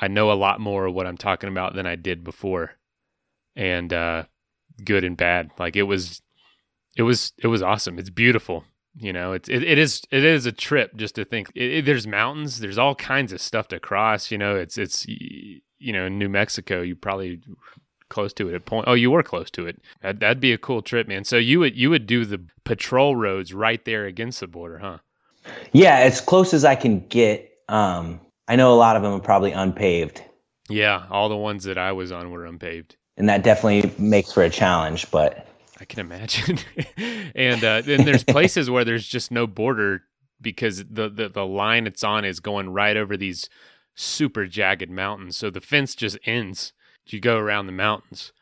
I know a lot more of what I'm talking about than I did before, and uh, good and bad. Like it was, it was, it was awesome. It's beautiful. You know, it's it, it is it is a trip just to think. It, it- there's mountains. There's all kinds of stuff to cross. You know, it's it's you know in New Mexico. You probably close to it at point. Oh, you were close to it. That, that'd be a cool trip, man. So you would you would do the patrol roads right there against the border, huh? Yeah, as close as I can get. Um, I know a lot of them are probably unpaved, Yeah, all the ones that I was on were unpaved. and that definitely makes for a challenge. But I can imagine. and uh, then there's places where there's just no border because the, the the line it's on is going right over these super jagged mountains. So the fence just ends. You go around the mountains.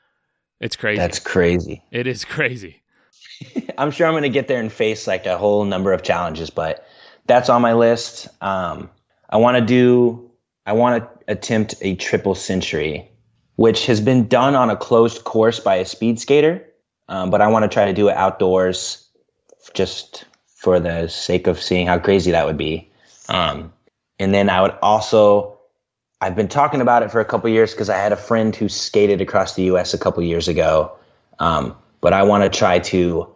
It's crazy. That's crazy. It is crazy. I'm sure I'm going to get there and face like a whole number of challenges, but that's on my list. Um, I want to do, I want to attempt a triple century, which has been done on a closed course by a speed skater. Um, but I want to try to do it outdoors just for the sake of seeing how crazy that would be. Um, and then I would also, I've been talking about it for a couple years because I had a friend who skated across the U.S. a couple years ago. Um, but I want to try to.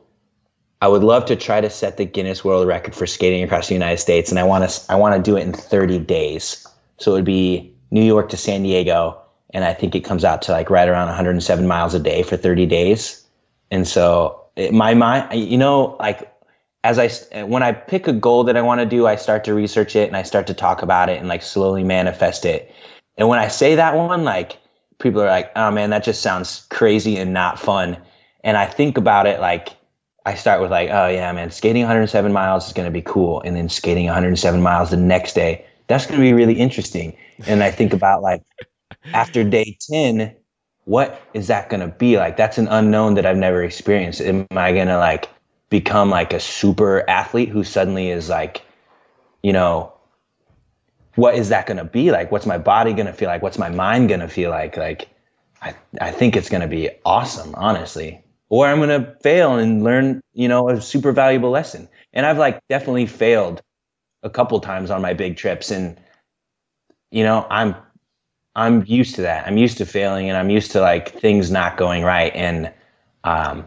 I would love to try to set the Guinness World Record for skating across the United States, and I want to. I want to do it in 30 days. So it would be New York to San Diego, and I think it comes out to like right around 107 miles a day for 30 days. And so it, my mind, you know, like as I when I pick a goal that I want to do, I start to research it and I start to talk about it and like slowly manifest it. And when I say that one, like people are like, "Oh man, that just sounds crazy and not fun." And I think about it like I start with like, "Oh yeah, man, skating 107 miles is going to be cool," and then skating 107 miles the next day, that's going to be really interesting. And I think about like after day 10, what is that going to be like? That's an unknown that I've never experienced. Am I going to like become like a super athlete who suddenly is like, you know, what is that going to be like? What's my body going to feel like? What's my mind going to feel like? Like, I, I think it's going to be awesome, honestly. Or I'm going to fail and learn, you know, a super valuable lesson. And I've like definitely failed a couple times on my big trips. And, you know, I'm, I'm used to that. I'm used to failing and I'm used to like things not going right. And, um,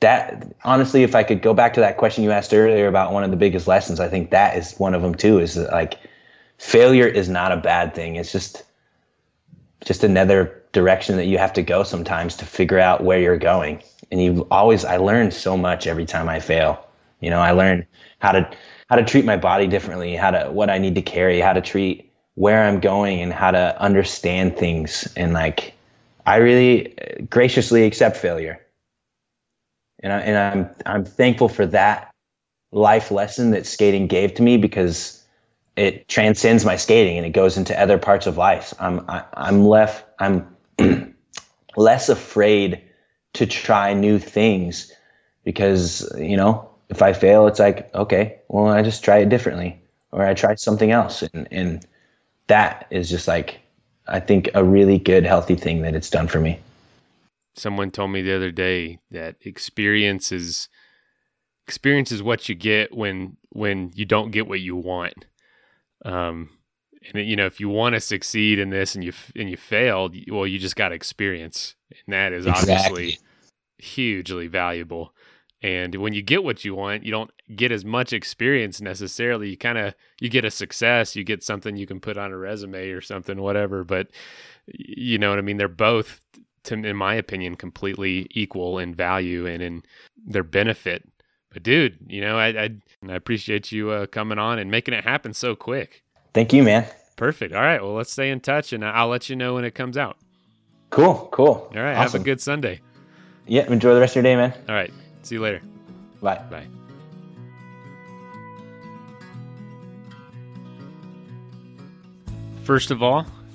that honestly, if I could go back to that question you asked earlier about one of the biggest lessons, I think that is one of them too. Is that like failure is not a bad thing. It's just just another direction that you have to go sometimes to figure out where you're going. And you always, I learn so much every time I fail. You know, I learn how to how to treat my body differently, how to what I need to carry, how to treat where I'm going, and how to understand things. And like, I really uh, graciously accept failure and I, and I'm I'm thankful for that life lesson that skating gave to me because it transcends my skating and it goes into other parts of life. I'm I, am i am left I'm less afraid to try new things because you know if I fail, it's like okay, well I just try it differently or I try something else, and and that is just like I think a really good healthy thing that it's done for me someone told me the other day that experience is experience is what you get when when you don't get what you want. Um, and you know, if you want to succeed in this and you and you failed, well, you just got experience, and that is exactly. obviously hugely valuable. And when you get what you want, you don't get as much experience necessarily. You kind of you get a success, you get something you can put on a resume or something, whatever. But you know what I mean? They're both to, in my opinion, completely equal in value and in their benefit. But dude, you know, I I, I appreciate you uh, coming on and making it happen so quick. Thank you, man. Perfect. All right. Well, let's stay in touch, and I'll let you know when it comes out. Cool. Cool. All right. Awesome. Have a good Sunday. Yeah. Enjoy the rest of your day, man. All right. See you later. Bye. Bye. First of all,